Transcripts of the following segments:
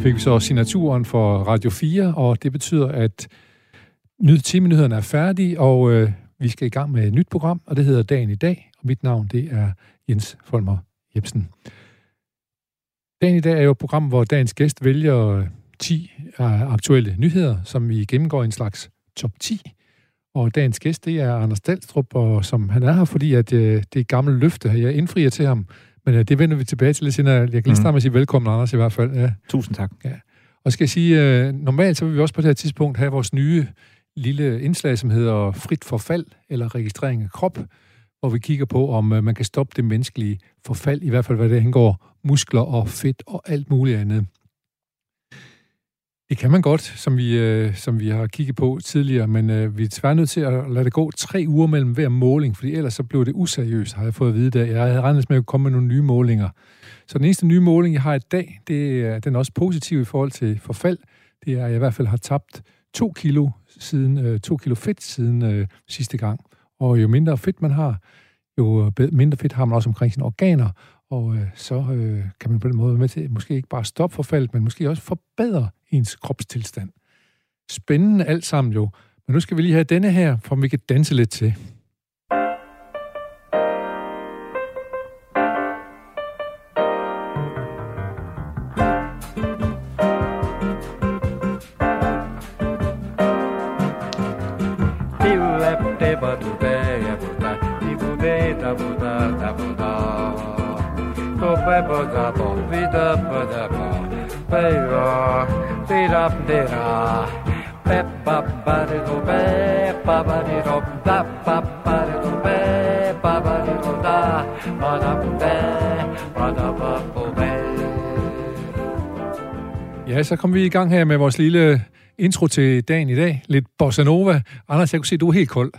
Her fik vi så signaturen for Radio 4, og det betyder, at timenyhederne er færdige, og øh, vi skal i gang med et nyt program, og det hedder Dagen i dag, og mit navn det er Jens Folmer Jebsen. Dagen i dag er jo et program, hvor dagens gæst vælger øh, 10 øh, aktuelle nyheder, som vi gennemgår i en slags top 10. Og dagens gæst, det er Anders Dalstrup, og som han er her, fordi at, øh, det er et gammelt løfte, jeg indfrier til ham. Men øh, det vender vi tilbage til lidt senere. Jeg kan lige starte med at sige velkommen, Anders, i hvert fald. Ja. Tusind tak. Ja. Og skal jeg sige, øh, normalt så vil vi også på det her tidspunkt have vores nye lille indslag, som hedder frit forfald, eller registrering af krop, hvor vi kigger på, om øh, man kan stoppe det menneskelige forfald, i hvert fald hvad det hengår muskler og fedt og alt muligt andet. Det kan man godt, som vi, øh, som vi har kigget på tidligere, men øh, vi er tvær nødt til at lade det gå tre uger mellem hver måling, fordi ellers så blev det useriøst, har jeg fået at vide der. Jeg havde regnet med at komme med nogle nye målinger. Så den eneste nye måling, jeg har i dag, det er, den er også positiv i forhold til forfald. Det er, at jeg i hvert fald har tabt to kilo, siden, øh, to kilo fedt siden øh, sidste gang. Og jo mindre fedt man har, jo øh, mindre fedt har man også omkring sine organer, og øh, så øh, kan man på den måde være med til måske ikke bare stoppe forfaldet, men måske også forbedre ens kropstilstand. Spændende alt sammen jo. Men nu skal vi lige have denne her, for vi kan danse lidt til. Ja, så kom vi i gang her med vores lille intro til dagen i dag. Lidt bossa nova. Anders, jeg kunne se, at du er helt kold.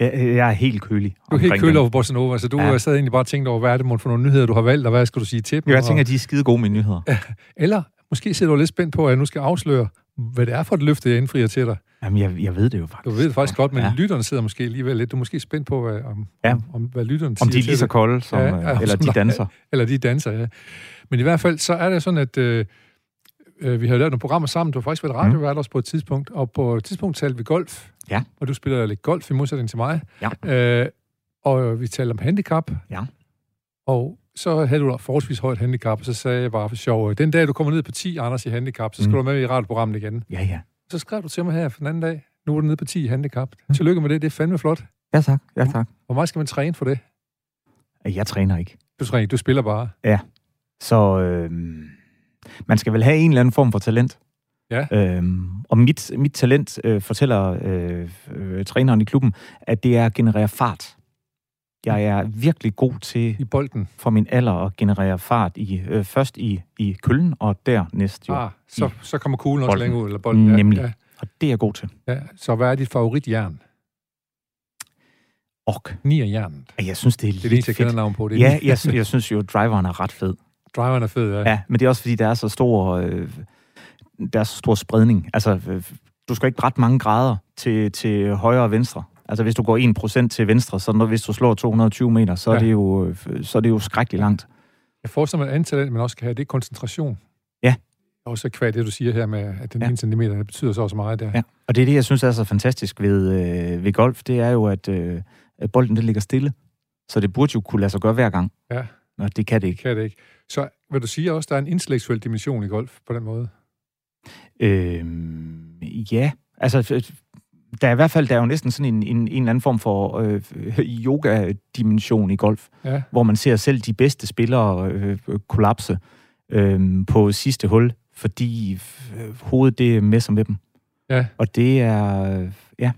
Jeg, jeg er helt kølig. Du er helt kølig over Bossa Nova, så du ja. sad egentlig bare tænkt over, hvad er det for nogle nyheder, du har valgt, og hvad skal du sige til dem? Jeg tænker, at de er skide gode med nyheder. Eller måske sidder du lidt spændt på, at jeg nu skal afsløre, hvad det er for et løfte, jeg indfrier til dig. Jamen, jeg, jeg ved det jo faktisk. Du ved det faktisk godt, men ja. lytterne sidder måske alligevel lidt. Du er måske spændt på, hvad, om, ja. om, om, hvad lytterne siger Om de er lige så kolde, som, ja, ja, eller de danser. Eller de danser, ja. Men i hvert fald, så er det sådan, at øh, øh, vi har lavet nogle programmer sammen. Du har faktisk været radiovært mm. på et tidspunkt, og på et tidspunkt talte vi golf. Ja. Og du spiller lidt golf i modsætning til mig. Ja. Øh, og vi talte om handicap. Ja. Og så havde du da forholdsvis højt handicap, og så sagde jeg bare for sjov, den dag du kommer ned på 10, Anders, i handicap, så skal mm. du med i radioprogrammet igen. Ja, ja. Så skrev du til mig her for den anden dag, nu er du nede på 10 i handicap. Mm. Tillykke med det, det er fandme flot. Ja tak, ja tak. Hvor meget skal man træne for det? Jeg træner ikke. Du træner du spiller bare? Ja. Så øh, man skal vel have en eller anden form for talent. Ja. Øhm, og mit, mit talent, øh, fortæller øh, øh, træneren i klubben, at det er at generere fart. Jeg er virkelig god til i bolden for min alder at generere fart i øh, først i, i køllen, og dernæst jo ah, så, så kommer kuglen også længere ud, eller bolden. Ja, Nemlig. Ja. Og det er jeg god til. Ja, så hvad er dit favoritjern? Ok. jernet. Jeg synes, det er Det er det, jeg kender navn på. Det ja, jeg, jeg synes jo, driveren er ret fed. Driveren er fed, ja. Ja, men det er også, fordi der er så stor, øh, der er så stor spredning. Altså, øh, du skal ikke ret mange grader til, til højre og venstre. Altså, hvis du går 1% til venstre, så når, hvis du slår 220 meter, så, ja. er det jo, så er det jo skrækkeligt langt. Jeg forestiller mig, at antallet, man også kan have, det er koncentration. Ja. Også kvad det, du siger her med, at den ja. 1 cm, det betyder så også meget der. Ja, og det er det, jeg synes er så fantastisk ved, øh, ved golf, det er jo, at, øh, bolden det ligger stille. Så det burde jo kunne lade sig gøre hver gang. Ja. Nå, det kan det ikke. Kan det ikke. Så vil du sige også, at der er en intellektuel dimension i golf på den måde? Øhm, ja, altså der er i hvert fald der er jo næsten sådan en, en, en eller anden form for øh, yoga-dimension i golf, ja. hvor man ser selv de bedste spillere øh, kollapse øh, på sidste hul, fordi øh, hovedet det messer med dem. Ja. Og det er, ja,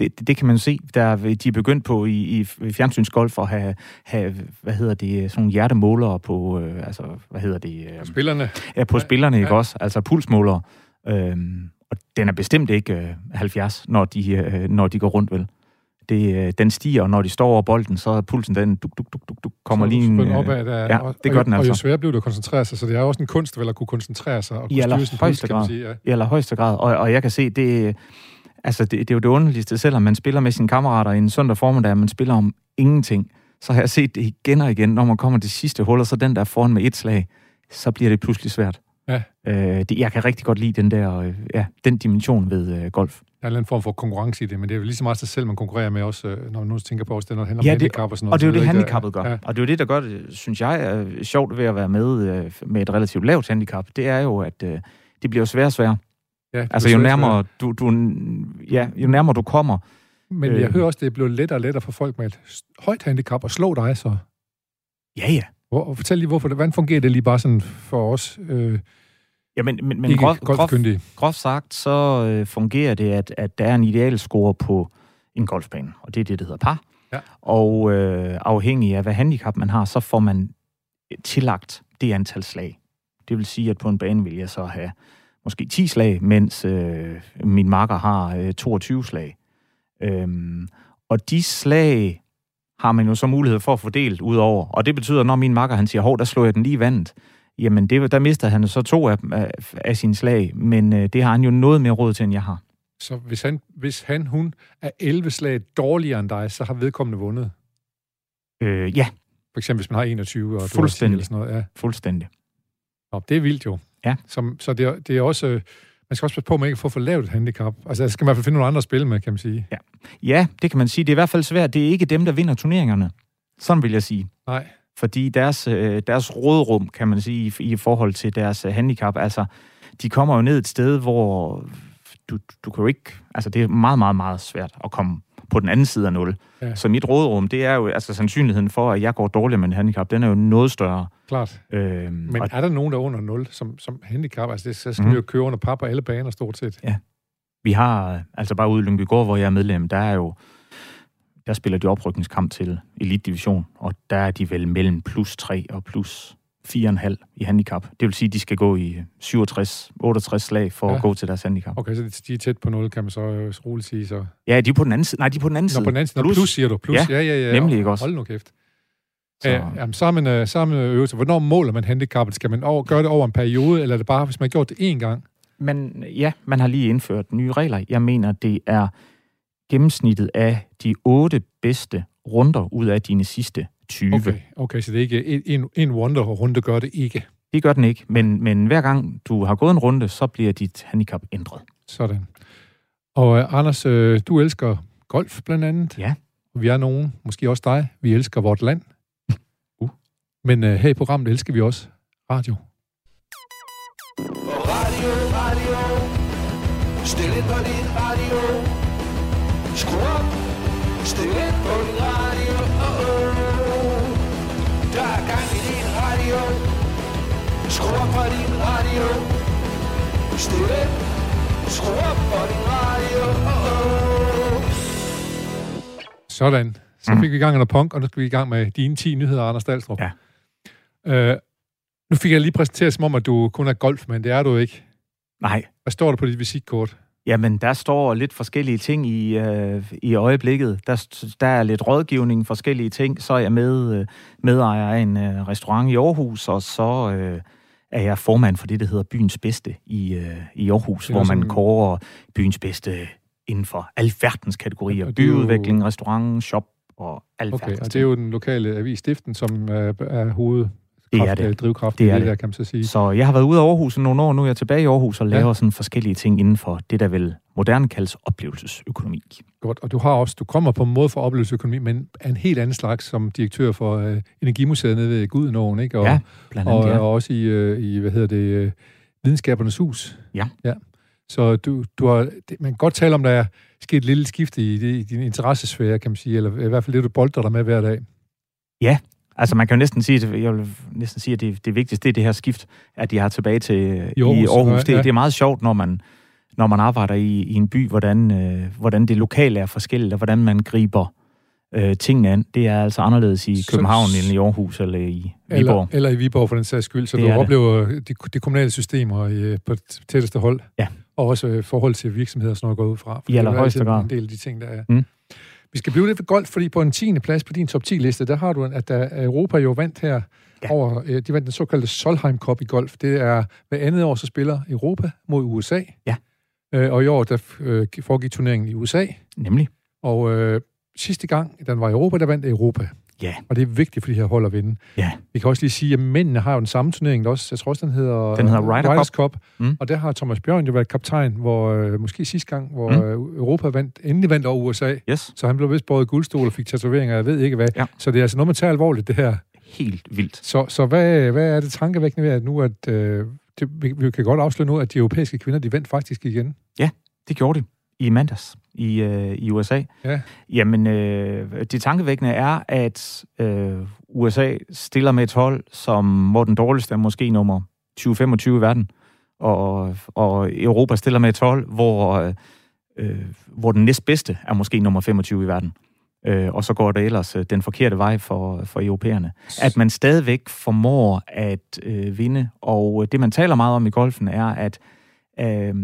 det, det kan man se. Der, de er begyndt på i, i fjernsynsgolf at have, have, hvad hedder det, sådan nogle hjertemålere på, øh, altså, hvad hedder det? Øh, spillerne. Ja, på ja, spillerne, ja. ikke også? Altså pulsmålere. Øhm, og den er bestemt ikke øh, 70, når de, øh, når de går rundt, vel? Det, øh, den stiger, og når de står over bolden, så er pulsen, den duk, duk, duk, duk, duk kommer så lige en... Øh, opad, der, ja, og, det gør den altså. Og jo sværere bliver det at koncentrere sig, så det er også en kunst vel at kunne koncentrere sig og kunne I styre sin puls, kan man sige. Ja. I allerhøjeste grad, og, og jeg kan se, det, altså det, det er jo det underligste, selvom man spiller med sine kammerater i en søndag formiddag, man spiller om ingenting, så har jeg set det igen og igen, når man kommer til sidste hul, og så den der foran med et slag, så bliver det pludselig svært. Ja. Øh, det, jeg kan rigtig godt lide den der, øh, ja, den dimension ved øh, golf. Der er en form for konkurrence i det, men det er jo lige så meget sig selv, man konkurrerer med også, øh, når man nu tænker på også det, når det handler ja, om handicap og sådan noget. Og det er jo det, handicappet gør. Ja. Og det er jo det, der gør det, synes jeg, er sjovt ved at være med øh, med et relativt lavt handicap. Det er jo, at øh, det bliver sværere og sværere. Ja, altså jo nærmere, du, du, ja, jo nærmere du kommer. Men jeg øh, hører også, det er blevet lettere og lettere for folk med et højt handicap at slå dig så. Ja, ja. Hvor, fortæl lige, hvorfor, hvordan fungerer det lige bare sådan for os? Øh, Ja, men, men, men groft, groft, groft sagt, så øh, fungerer det, at, at der er en idealscore på en golfbane, og det er det, der hedder par. Ja. Og øh, afhængig af, hvad handicap man har, så får man tillagt det antal slag. Det vil sige, at på en bane vil jeg så have måske 10 slag, mens øh, min makker har øh, 22 slag. Øhm, og de slag har man jo så mulighed for at fordele ud over. Og det betyder, når min makker han siger, hov, der slår jeg den lige i vandet, jamen det, der mister han så to af, af, af sine slag, men øh, det har han jo noget mere råd til, end jeg har. Så hvis han, hvis han hun er 11 slag dårligere end dig, så har vedkommende vundet? Øh, ja. For eksempel, hvis man har 21 og du har 10 eller sådan noget. Ja. Fuldstændig. Nå, det er vildt jo. Ja. Som, så det er, det er også... Man skal også passe på, at man ikke får for lavt et handicap. Altså, der skal man i hvert fald finde nogle andre at spille med, kan man sige. Ja. ja, det kan man sige. Det er i hvert fald svært. Det er ikke dem, der vinder turneringerne. Sådan vil jeg sige. Nej fordi deres, øh, deres rådrum, kan man sige, i, i forhold til deres øh, handicap, altså, de kommer jo ned et sted, hvor du, du kan jo ikke, altså det er meget, meget, meget svært at komme på den anden side af 0. Ja. Så mit rådrum, det er jo, altså sandsynligheden for, at jeg går dårligt med en handicap, den er jo noget større. Klart. Øhm, Men og, er der nogen, der er under 0 som, som handicap? Altså det, så skal mm. vi jo køre under par på alle baner stort set. Ja. Vi har, altså bare ude i Lyngbygård, hvor jeg er medlem, der er jo der spiller de oprykningskamp til Elite Division, og der er de vel mellem plus 3 og plus 4,5 i handicap. Det vil sige, at de skal gå i 67-68 slag for ja. at gå til deres handicap. Okay, så de er tæt på 0, kan man så øh, roligt sige. Så. Ja, de er på den anden side. Nej, de er på den anden side. Nå, på den anden side. Plus, plus siger du. Plus. Ja, ja, ja. ja. nemlig ikke også. Hold nu kæft. Så. Ja, jamen, så har man, øh, så har man øvelse. Hvornår måler man handicappet? Skal man over, gøre det over en periode, eller er det bare, hvis man har gjort det én gang? Men ja, man har lige indført nye regler. Jeg mener, det er gennemsnittet af de otte bedste runder ud af dine sidste 20. Okay, okay så det er ikke en, en wonder-runde gør det ikke? Det gør den ikke, men, men hver gang du har gået en runde, så bliver dit handicap ændret. Sådan. Og uh, Anders, uh, du elsker golf blandt andet. Ja. Og vi er nogen, måske også dig, vi elsker vort land. Uh. Men uh, her i programmet elsker vi også radio. Radio, radio. Stil på din radio. Skru op, stil ind på din radio. Skru op på din radio. Stil ind, skru op på din radio. Oh, oh. Sådan. Så fik vi i gang med punk, og nu skal vi i gang med dine 10 nyheder, Anders Dahlstrup. Ja. Øh, nu fik jeg lige præsenteret som om, at du kun er golfmand. Det er du ikke. Nej. Hvad står der på dit visitkort? Jamen, der står lidt forskellige ting i, øh, i øjeblikket. Der, der er lidt rådgivning, forskellige ting. Så er jeg med, øh, medejer af en øh, restaurant i Aarhus, og så øh, er jeg formand for det, der hedder Byens Bedste i, øh, i Aarhus, hvor man sådan... kårer byens bedste inden for alverdens kategorier. Ja, Byudvikling, jo... restaurant, shop og alverdens Okay, og det er jo den lokale avis Stiften, som er, er hoved det er det. drivkraft det er det, der, kan man så sige. Så jeg har været ude af Aarhus i nogle år, nu er jeg tilbage i Aarhus og laver ja. sådan forskellige ting inden for det, der vil moderne kaldes oplevelsesøkonomi. Godt, og du har også, du kommer på en måde for oplevelsesøkonomi, men en helt anden slags som direktør for uh, Energimuseet nede ved Gudenåen, ikke? Og, ja, blandt andet, og, ja. og også i, uh, i, hvad hedder det, uh, Videnskabernes Hus. Ja. ja. Så du, du har, det, man kan godt tale om, der er sket et lille skifte i, i din interessesfære, kan man sige, eller i hvert fald det, du bolder dig med hver dag. Ja, Altså man kan jo næsten sige, jeg vil næsten sige, at det, det vigtigste det er det her skift, at de har tilbage til i Aarhus. I Aarhus. Det, ja. det er meget sjovt, når man, når man arbejder i, i en by, hvordan, øh, hvordan det lokale er forskelligt, og hvordan man griber øh, tingene an. Det er altså anderledes i København så, end i Aarhus eller i Viborg. Eller, eller i Viborg for den sags skyld, så det du oplever de, de kommunale systemer i, på tætteste hold. Ja. Og også øh, forhold til virksomheder, sådan noget går ud fra. I allerhøjeste grad. En del af de ting, der er. Mm. Vi skal blive lidt ved golf, fordi på en 10. plads på din top 10-liste, der har du, at der Europa jo vandt her ja. over, øh, de vandt den såkaldte Solheim Cup i golf. Det er hver andet år, så spiller Europa mod USA. Ja. Øh, og i år, der øh, foregik turneringen i USA. Nemlig. Og øh, sidste gang, den var i Europa, der vandt Europa. Ja. Og det er vigtigt for de her hold at vinde. Ja. Vi kan også lige sige, at mændene har jo den samme turnering der også. Jeg tror også, den hedder, Den hedder Ryder Riders Cup. Mm. Og der har Thomas Bjørn jo været kaptajn, hvor øh, måske sidste gang, hvor Mm. mm. Europa vandt, endelig vandt over USA. Yes. Så han blev vist båret i guldstol og fik tatoveringer, jeg ved ikke hvad. Ja. Så det er altså noget, man tager alvorligt, det her. Helt vildt. Så, så hvad, hvad er det tankevækkende ved, at nu, at øh, det, vi, vi kan godt afsløre nu, at de europæiske kvinder, de vandt faktisk igen. Det gjorde de i mandags i, øh, i USA. Ja. Jamen, øh, det tankevækkende er, at øh, USA stiller med et hold, som, hvor den dårligste er måske nummer 20-25 i verden, og, og Europa stiller med et hold, hvor, øh, hvor den næstbedste er måske nummer 25 i verden. Øh, og så går det ellers øh, den forkerte vej for, for europæerne. At man stadigvæk formår at øh, vinde, og det man taler meget om i golfen er, at øh,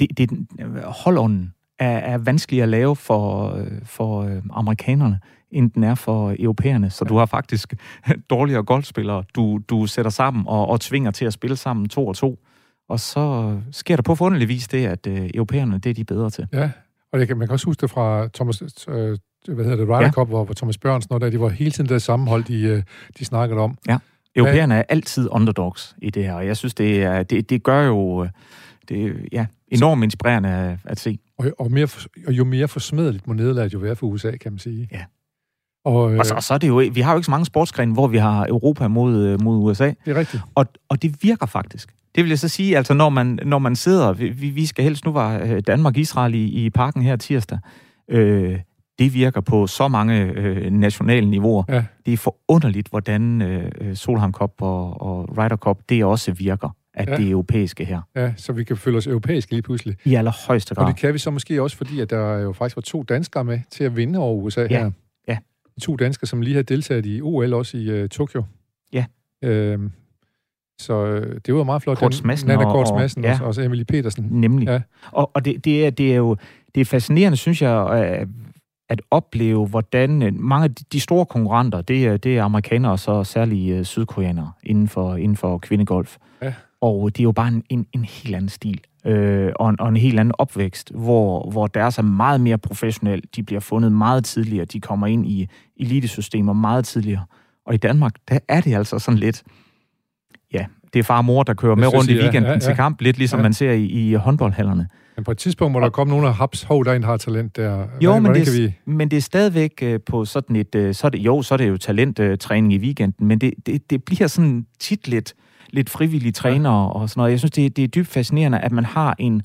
det, det, holdånden er, er vanskelig at lave for, øh, for øh, amerikanerne, end den er for europæerne. Så du har faktisk dårligere golfspillere, du, du sætter sammen og, og tvinger til at spille sammen to og to. Og så sker der på forunderlig vis det, at øh, europæerne, det er de bedre til. Ja, og det kan, man kan også huske det fra Thomas, øh, hvad hedder det, Ryder Ja. Cup, hvor, hvor Thomas Bjørnsen og der, de var hele tiden det sammenhold, de, øh, de snakkede om. Europæerne er altid underdogs i det her, og jeg synes, det, er, det, det gør jo det er, ja, enormt inspirerende at, at se. Og, og, mere, for- og jo mere forsmedeligt må nederlaget jo være for USA, kan man sige. Ja. Og, øh, Og så, og så er det jo, vi har jo ikke så mange sportsgrene, hvor vi har Europa mod, øh, mod USA, det er rigtigt. og, og det virker faktisk. Det vil jeg så sige, altså når man, når man sidder, vi, vi skal helst, nu var øh, Danmark-Israel i, i parken her tirsdag, øh, det virker på så mange øh, nationale niveauer. Ja. Det er forunderligt, hvordan øh, øh, Solheim Cup og, og Ryder Cup, det også virker, at Ja. det europæiske her. Ja, så vi kan føle os europæiske lige pludselig. I allerhøjeste Og grad. det kan vi så måske også, fordi at der jo faktisk var to danskere med til at vinde over USA Ja, her. ja. De to danskere, som lige har deltaget i OL også i uh, Tokyo. Ja. Øhm, så øh, det var meget flot. Kort Den- Smadsen Nana og- Kort og- ja. og, og Emily Petersen. Nemlig. Ja. Og, og det, det, er, det er jo det er fascinerende, synes jeg, øh, at opleve, hvordan mange af de- store konkurrenter, det er, det er amerikanere og så særligt øh, sydkoreanere inden for, inden for kvindegolf. Ja. Og det er jo bare en, en, en helt anden stil. Øh, og, en, og en helt anden opvækst, hvor, hvor deres er meget mere professionel. De bliver fundet meget tidligere. De kommer ind i elitesystemer meget tidligere. Og i Danmark, der er det altså sådan lidt... Ja, det er far og mor, der kører med rundt i sige, ja, weekenden ja, ja. til kamp. Lidt ligesom Ja. man ser i, i håndboldhallerne. Men på et tidspunkt må der komme nogen af Haps, hov, der er en, har talent der. Jo, hvordan, men det, vi... men det er stadigvæk øh, på sådan et... Øh, så er det, jo, så er det jo talenttræning i weekenden, men det, det, det bliver sådan tit lidt, lidt frivillige trænere og sådan noget. Jeg synes, det, det er dybt fascinerende, at man har en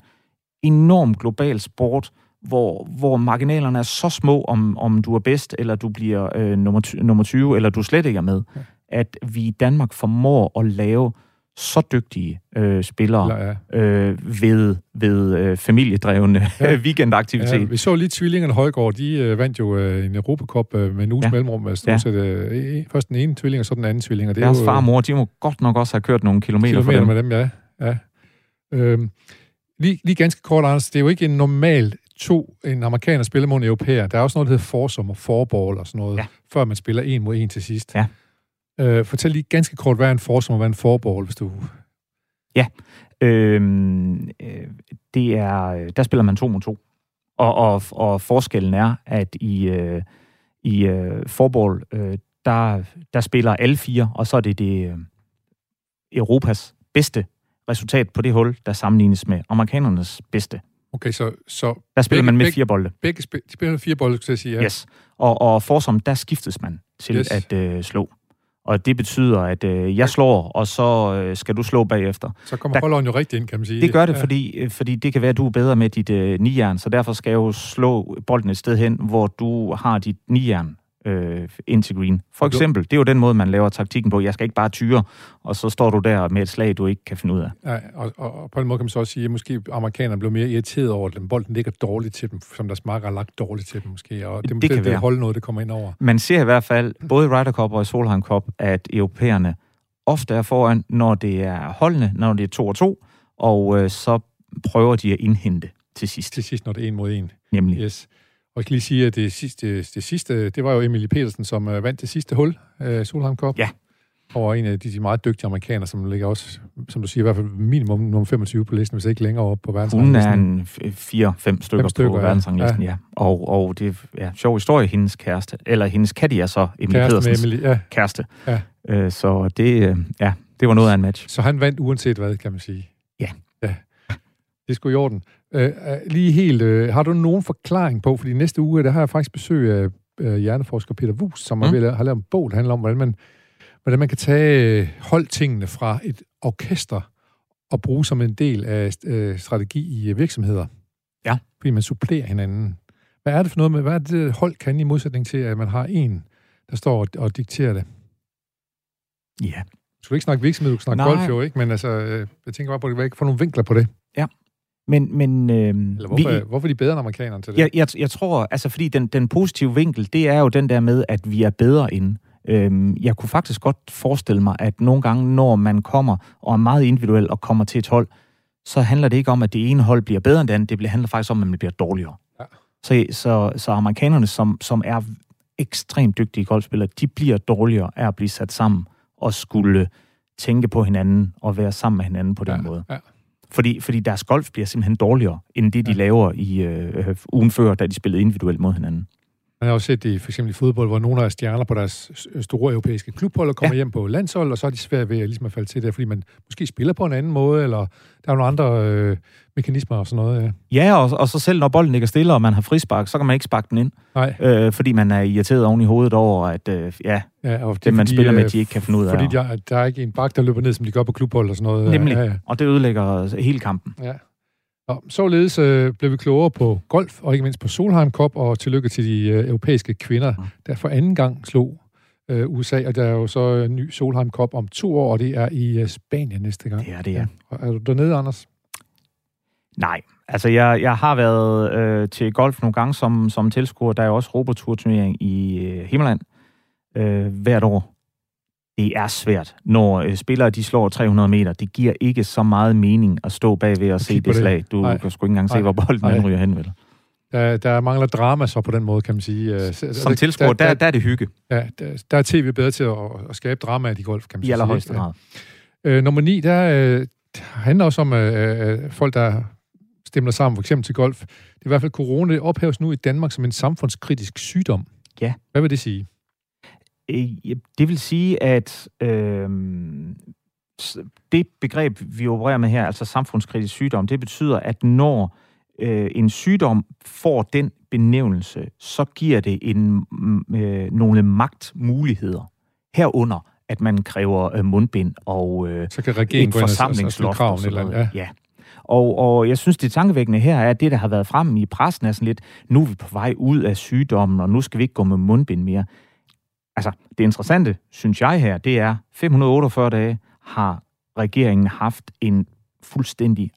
enorm global sport, hvor, hvor marginalerne er så små, om, om du er bedst, eller du bliver øh, nummer, nummer 20, eller du slet ikke er med. Ja. At vi i Danmark formår at lave så dygtige øh, spillere ja. øh, ved, ved øh, familiedrevne Ja. weekendaktivitet. Ja, vi så lige tvillingerne Højgaard, de øh, vandt jo øh, en Europacup øh, med en uges ja. Mellemrum. stort Ja. set, øh, e- først den ene tvilling, og så den anden tvilling. Og det er Deres jo, far og mor, de må godt nok også have kørt nogle kilometer, for kilometer dem. med dem, ja. ja. Øhm, lige, lige ganske kort, Anders, det er jo ikke en normal to, en amerikaner spiller mod en europæer. Der er også noget, der hedder forsum og forball og sådan noget, Ja. før man spiller en mod en til sidst. Ja. Øh, fortæl lige ganske kort, hvad er en forsum og hvad er en forball, hvis du... Øhm, øh, det er, der spiller man to mod to. Og, og, og forskellen er, at i, øh, i øh, forball, øh, der, der spiller alle fire, og så er det det øh, Europas bedste resultat på det hul, der sammenlignes med amerikanernes bedste. Okay, så, så Der spiller Begge- man med begge- fire bolde. begge spil, de spiller fire bolde, skal jeg sige. Ja. Ja. Yes. Og, og forsom, der skiftes man til yes. at øh, slå. Og det betyder, at øh, jeg slår, og så øh, skal du slå bagefter. Så kommer holderen jo rigtig ind, kan man sige. Det gør det, ja. fordi, øh, fordi det kan være, at du er bedre med dit øh, nijern, så derfor skal jeg jo slå bolden et sted hen, hvor du har dit nijern øh, ind til green. For eksempel, det er jo den måde, man laver taktikken på. Jeg skal ikke bare tyre, og så står du der med et slag, du ikke kan finde ud af. Ja, og, og, og, på den måde kan man så også sige, at måske amerikanerne blev mere irriteret over, at den bolden ligger dårligt til dem, som deres marker har lagt dårligt til dem måske. Og det, Det det, kan det, være. holde noget, det kommer ind over. Man ser i hvert fald, både i Ryder Cup og i Solheim Cup, at europæerne ofte er foran, når det er holdene, når det er to og to, og øh, så prøver de at indhente til sidst, Til sidst, når det er en mod en. nemlig. Yes. Og jeg kan lige sige, at det sidste, det sidste, det var jo Emilie Petersen, som uh, vandt det sidste hul, uh, Solheim Cup. Ja. over en af de, de meget dygtige amerikanere, som ligger også, som du siger, i hvert fald minimum nummer 25 på listen, hvis ikke længere op på verdensranglisten. Hun er en 4-5 stykker, stykker på verdensranglisten, ja. ja. Og, og det er ja, sjov historie, hendes kæreste, eller hendes Caddy er så Emily kæreste Pedersens Emily, ja. kæreste. Ja. Øh, så det, øh, ja, det var noget af en match. Så han vandt uanset hvad, kan man sige. Ja. ja. Det skulle i orden. Øh, lige helt, øh, har du nogen forklaring på, fordi næste uge, der har jeg faktisk besøg af øh, hjerneforsker Peter Wus, som mm. har lavet en bog, der handler om, hvordan man, hvordan man kan tage øh, holdtingene fra et orkester og bruge som en del af øh, strategi i øh, virksomheder. Ja. Fordi man supplerer hinanden. Hvad er det for noget med, hvad er det, hold kan i modsætning til, at man har en, der står og, og dikterer det? Ja. Du skal ikke snakke virksomhed, du skal snakke Nej. golf jo, ikke? Men altså, øh, jeg tænker bare på, at vi ikke får nogle vinkler på det. Ja. Men, men, øh, Eller hvorfor, vi, hvorfor er de bedre end amerikanerne til det? Jeg, jeg, jeg tror, altså fordi den, den positive vinkel, det er jo den der med, at vi er bedre end. Øhm, jeg kunne faktisk godt forestille mig, at nogle gange, når man kommer og er meget individuel og kommer til et hold, så handler det ikke om, at det ene hold bliver bedre end det andet, det handler faktisk om, at man bliver dårligere. Ja. Så, så, så amerikanerne, som, som er ekstremt dygtige golfspillere, de bliver dårligere af at blive sat sammen og skulle tænke på hinanden og være sammen med hinanden på den ja, måde. Ja. Fordi, fordi deres golf bliver simpelthen dårligere, end det, de ja. laver i øh, ugen før, da de spillede individuelt mod hinanden. Man har også set det i, for eksempel i fodbold, hvor nogle af stjerner på deres store europæiske klubhold kommer ja. hjem på landshold, og så er de svært ved at, ligesom at falde til det, fordi man måske spiller på en anden måde, eller der er nogle andre øh, mekanismer og sådan noget. Ja, ja og, og så selv når bolden ligger stille, og man har frispark, så kan man ikke sparke den ind. Nej. Øh, fordi man er irriteret oven i hovedet over, at øh, ja, ja og det, det man fordi, spiller med, de ikke kan finde ud af. Fordi der, der er ikke en bak, der løber ned, som de gør på klubhold og sådan noget. Nemlig, ja, ja. og det ødelægger hele kampen. Ja. Og således øh, blev vi klogere på golf, og ikke mindst på Solheim Cup, og tillykke til de øh, europæiske kvinder, der for anden gang slog øh, USA, og der er jo så en ny Solheim Cup om to år, og det er i øh, Spanien næste gang. Det er det, ja. ja. Er du dernede, Anders? Nej, altså jeg, jeg har været øh, til golf nogle gange som, som tilskuer. Der er jo også Robotour-turnering i øh, Himmerland øh, hvert år det er svært, når øh, spillere de slår 300 meter. Det giver ikke så meget mening at stå bagved og se det, det slag. Du Nej. kan sgu ikke engang se, hvor bolden Nej. ryger hen, vel? Der, der mangler drama så på den måde, kan man sige. Øh, som tilskuer, der, der, der er det hygge. Ja, der, der er tv bedre til at, at skabe drama i golf, kan man I sige. I allerhøjeste grad. Øh, nummer 9, der øh, handler også om øh, øh, folk, der stemmer sammen, for eksempel til golf. Det er i hvert fald corona, det ophæves nu i Danmark som en samfundskritisk sygdom. Ja. Hvad vil det sige? Øh, det vil sige, at øh, det begreb, vi opererer med her, altså samfundskritisk sygdom, det betyder, at når øh, en sygdom får den benævnelse, så giver det en, øh, nogle magtmuligheder herunder, at man kræver øh, mundbind og øh, så kan regeringen et forsamlingsloft og noget. Ja. ja. Og, og jeg synes, det tankevækkende her er, at det, der har været frem i pressen, er sådan lidt, nu er vi på vej ud af sygdommen, og nu skal vi ikke gå med mundbind mere. Altså, det interessante, synes jeg her, det er, 548 dage har regeringen haft en fuldstændig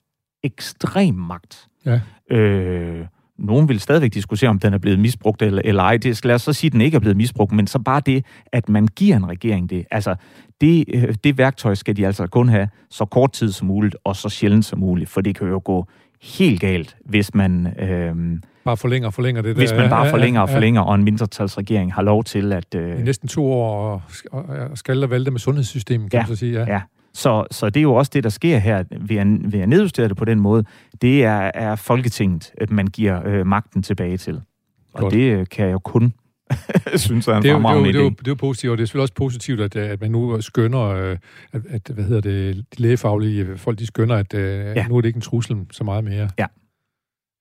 ekstrem magt. Ja. Øh, nogen vil stadigvæk diskutere, om den er blevet misbrugt eller, eller ej. Det skal lad os så sige, at den ikke er blevet misbrugt, men så bare det, at man giver en regering det. Altså, det, øh, det værktøj skal de altså kun have så kort tid som muligt, og så sjældent som muligt, for det kan jo gå helt galt, hvis man... Øh, bare forlænger og forlænger det der. Hvis man bare forlænger og forlænger, og en mindretalsregering har lov til at... Øh... I næsten to år og, og, skal der vælte med sundhedssystemet, kan ja, man så sige. Ja. ja. Så, så det er jo også det, der sker her ved at, ved at nedjustere det på den måde. Det er, er Folketinget, at man giver øh, magten tilbage til. Og Godt. det øh, kan jeg jo kun synes jeg er en det er, jo, det, er jo, det, er jo, det er jo positivt, og det er selvfølgelig også positivt, at, at man nu skønner, øh, at, at hvad hedder det, de lægefaglige folk, de skønner, at ja. nu er det ikke en trussel så meget mere. Ja.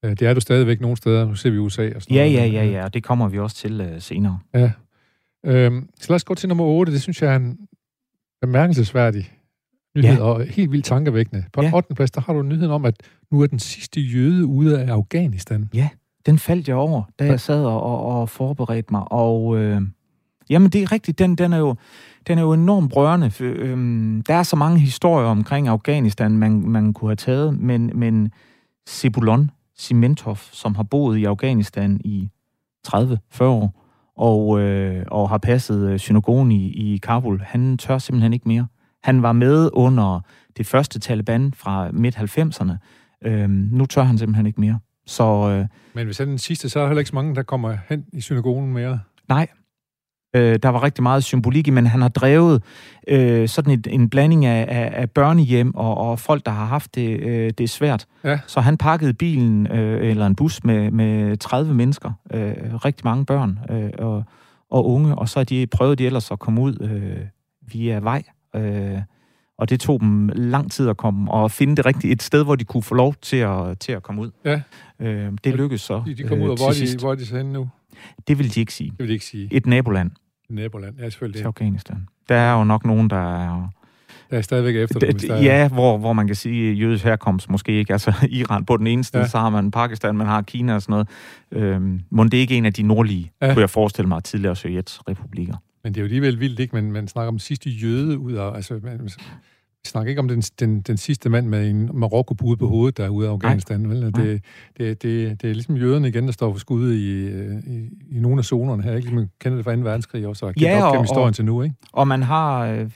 Øh, det er du stadigvæk nogle steder. Nu ser vi USA og sådan Ja, noget. ja, ja, ja, og det kommer vi også til uh, senere. Ja. Øhm, så lad os gå til nummer 8. Det synes jeg er en bemærkelsesværdig nyhed, ja. og helt vildt tankevækkende. På ja. 8. plads, der har du nyheden om, at nu er den sidste jøde ude af Afghanistan. Ja, den faldt jeg over, da jeg sad og, og, og forberedte mig. Og øh, jamen, det er rigtigt, den, den, er jo, den er jo enormt rørende. For, øh, der er så mange historier omkring Afghanistan, man, man kunne have taget, men, men Sebulon, Simentov, som har boet i Afghanistan i 30-40 år, og, øh, og har passet øh, synagogen i, i Kabul, han tør simpelthen ikke mere. Han var med under det første Taliban fra midt-90'erne. Øh, nu tør han simpelthen ikke mere. Så, øh, Men hvis han er den sidste, så er der heller ikke så mange, der kommer hen i synagogen mere. Nej, Øh, der var rigtig meget symbolik i, men han har drevet øh, sådan et, en blanding af, af, af børnehjem og, og folk, der har haft det, øh, det svært. Ja. Så han pakkede bilen, øh, eller en bus med, med 30 mennesker, øh, rigtig mange børn øh, og, og unge, og så de, prøvede de ellers at komme ud øh, via vej. Øh, og det tog dem lang tid at komme og finde det rigtige, et sted, hvor de kunne få lov til at, til at komme ud. Ja. Øh, det lykkedes så De, de kom ud, og øh, hvor er til de, sidst. hvor er de så henne nu? Det vil de ikke sige. Det vil de ikke sige. Et naboland Naboland, ja, selvfølgelig. til. Afghanistan. Der er jo nok nogen, der er... Der er stadigvæk efter dem, der er- Ja, hvor, hvor man kan sige, at jødisk herkomst måske ikke. Altså Iran på den ene side, Ja. så har man Pakistan, man har Kina og sådan noget. Øhm, må det ikke en af de nordlige, Ja. kunne jeg forestille mig, tidligere Sovjets republikker. Men det er jo alligevel vildt, ikke? Men man snakker om sidste jøde ud af... Altså, man, man snakker ikke om den, den, den sidste mand med en Marokko-bude på hovedet, der er ude af Afghanistan. Vel? Det, Nej. det, det, det, er ligesom jøderne igen, der står for skud i, øh, i, i nogle af zonerne her. Ikke? Ligesom man kender det fra 2. verdenskrig også, og har Ja, op gennem historien og- til nu. Ikke? Og man har, øh,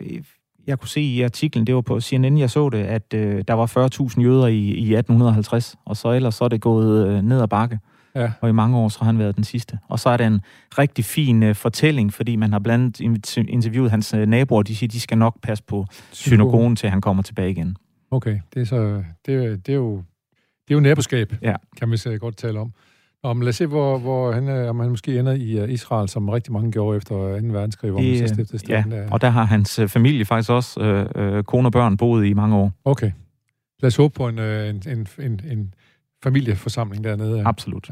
jeg kunne se i artiklen, det var på CNN, jeg så det, at øh, der var 40.000 jøder i, i 1850, og så ellers så er det gået øh, ned ad bakke. Ja. Og i mange år, så har han været den sidste. Og så er det en rigtig fin øh, fortælling, fordi man har blandt andet interviewet hans øh, naboer, de siger, de skal nok passe på synagogen, til han kommer tilbage igen. Okay, det er, så, det, det er jo, det er jo naboskab, Ja. kan vi så godt tale om. Men lad os se, hvor, hvor han, er- om han måske ender i uh, Israel, som rigtig mange gjorde efter 2. verdenskrig, hvor man så stiftede ja, staten. der. og der har hans øh, familie faktisk også, øh, øh, kone og børn, boet i mange år. Okay. Lad os håbe på en, øh, en, en, en, en familieforsamling dernede. Ja. Absolut.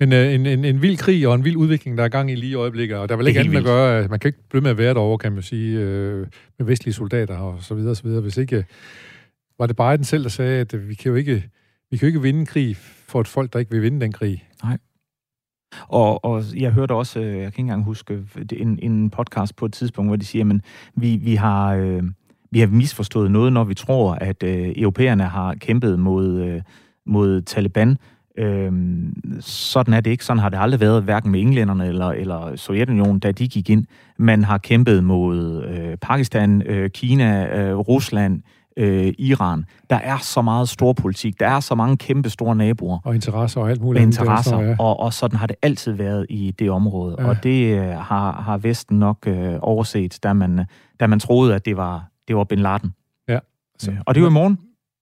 Men øh, en, en, en vild krig og en vild udvikling, der er gang i lige i øjeblikket, og der er vel ikke andet at gøre. Man kan ikke blive med at være derovre, kan man sige, øh, med vestlige soldater og så videre og så videre. Hvis ikke, øh, var det Biden selv, der sagde, at øh, vi kan jo ikke, vi kan jo ikke vinde en krig for et folk, der ikke vil vinde den krig. Og, og jeg hørte også, øh, jeg kan ikke engang huske, det- en, en podcast på et tidspunkt, hvor de siger, men vi, vi har... Øh, vi har misforstået noget, når vi tror, at øh, europæerne har kæmpet mod, øh, mod Taliban. Øhm, sådan er det ikke. Sådan har det aldrig været, hverken med englænderne eller, eller Sovjetunionen, da de gik ind. Man har kæmpet mod øh, Pakistan, øh, Kina, øh, Rusland, øh, Iran. Der er så meget storpolitik. Der er så mange kæmpe store naboer Og interesser og alt muligt. andet der, interesser, så, ja. og, og sådan har det altid været i det område. Ja. Og det øh, har, har Vesten nok øh, overset, da man, da man troede, at det var, det var Bin Laden. Ja. Så, og det er jo i morgen,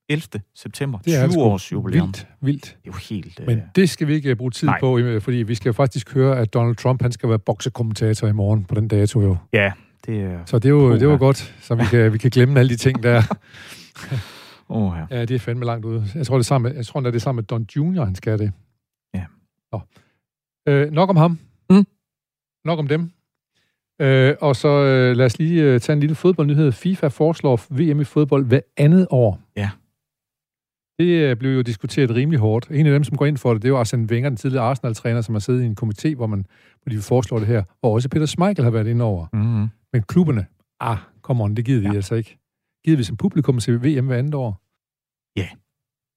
11. september, Det er 20 sgu års jubilæum. Vildt, vildt. Det er jo helt... Øh, Men det skal vi ikke øh, bruge tid Nej. på, øh, fordi vi skal jo faktisk høre, at Donald Trump han skal være boksekommentator i morgen på den dato jo. ja, det er... Så det er jo, det var godt, så vi kan, vi kan glemme alle de ting der. Åh, ja. Ja, det er fandme langt ude. Jeg tror, det er sammen jeg tror, det er sammen med Don Junior, han skal det. Ja. Nå. Øh, nok om ham. Mm. Nok om dem. Øh, og så øh, lad os lige øh, tage en lille fodboldnyhed. FIFA foreslår VM i fodbold hver andet år. Ja. Det øh, blev jo diskuteret rimelig hårdt. En af dem, som går ind for det, det er jo Arsene Wenger, den tidligere Arsenal-træner, som har siddet i en komité, hvor, man, hvor de foreslår det her, hvor også Peter Schmeichel har været inde over. Mm-hmm. Men klubberne, ah, come on, det gider vi Ja. altså ikke. Gider vi som publikum se VM hver andet år?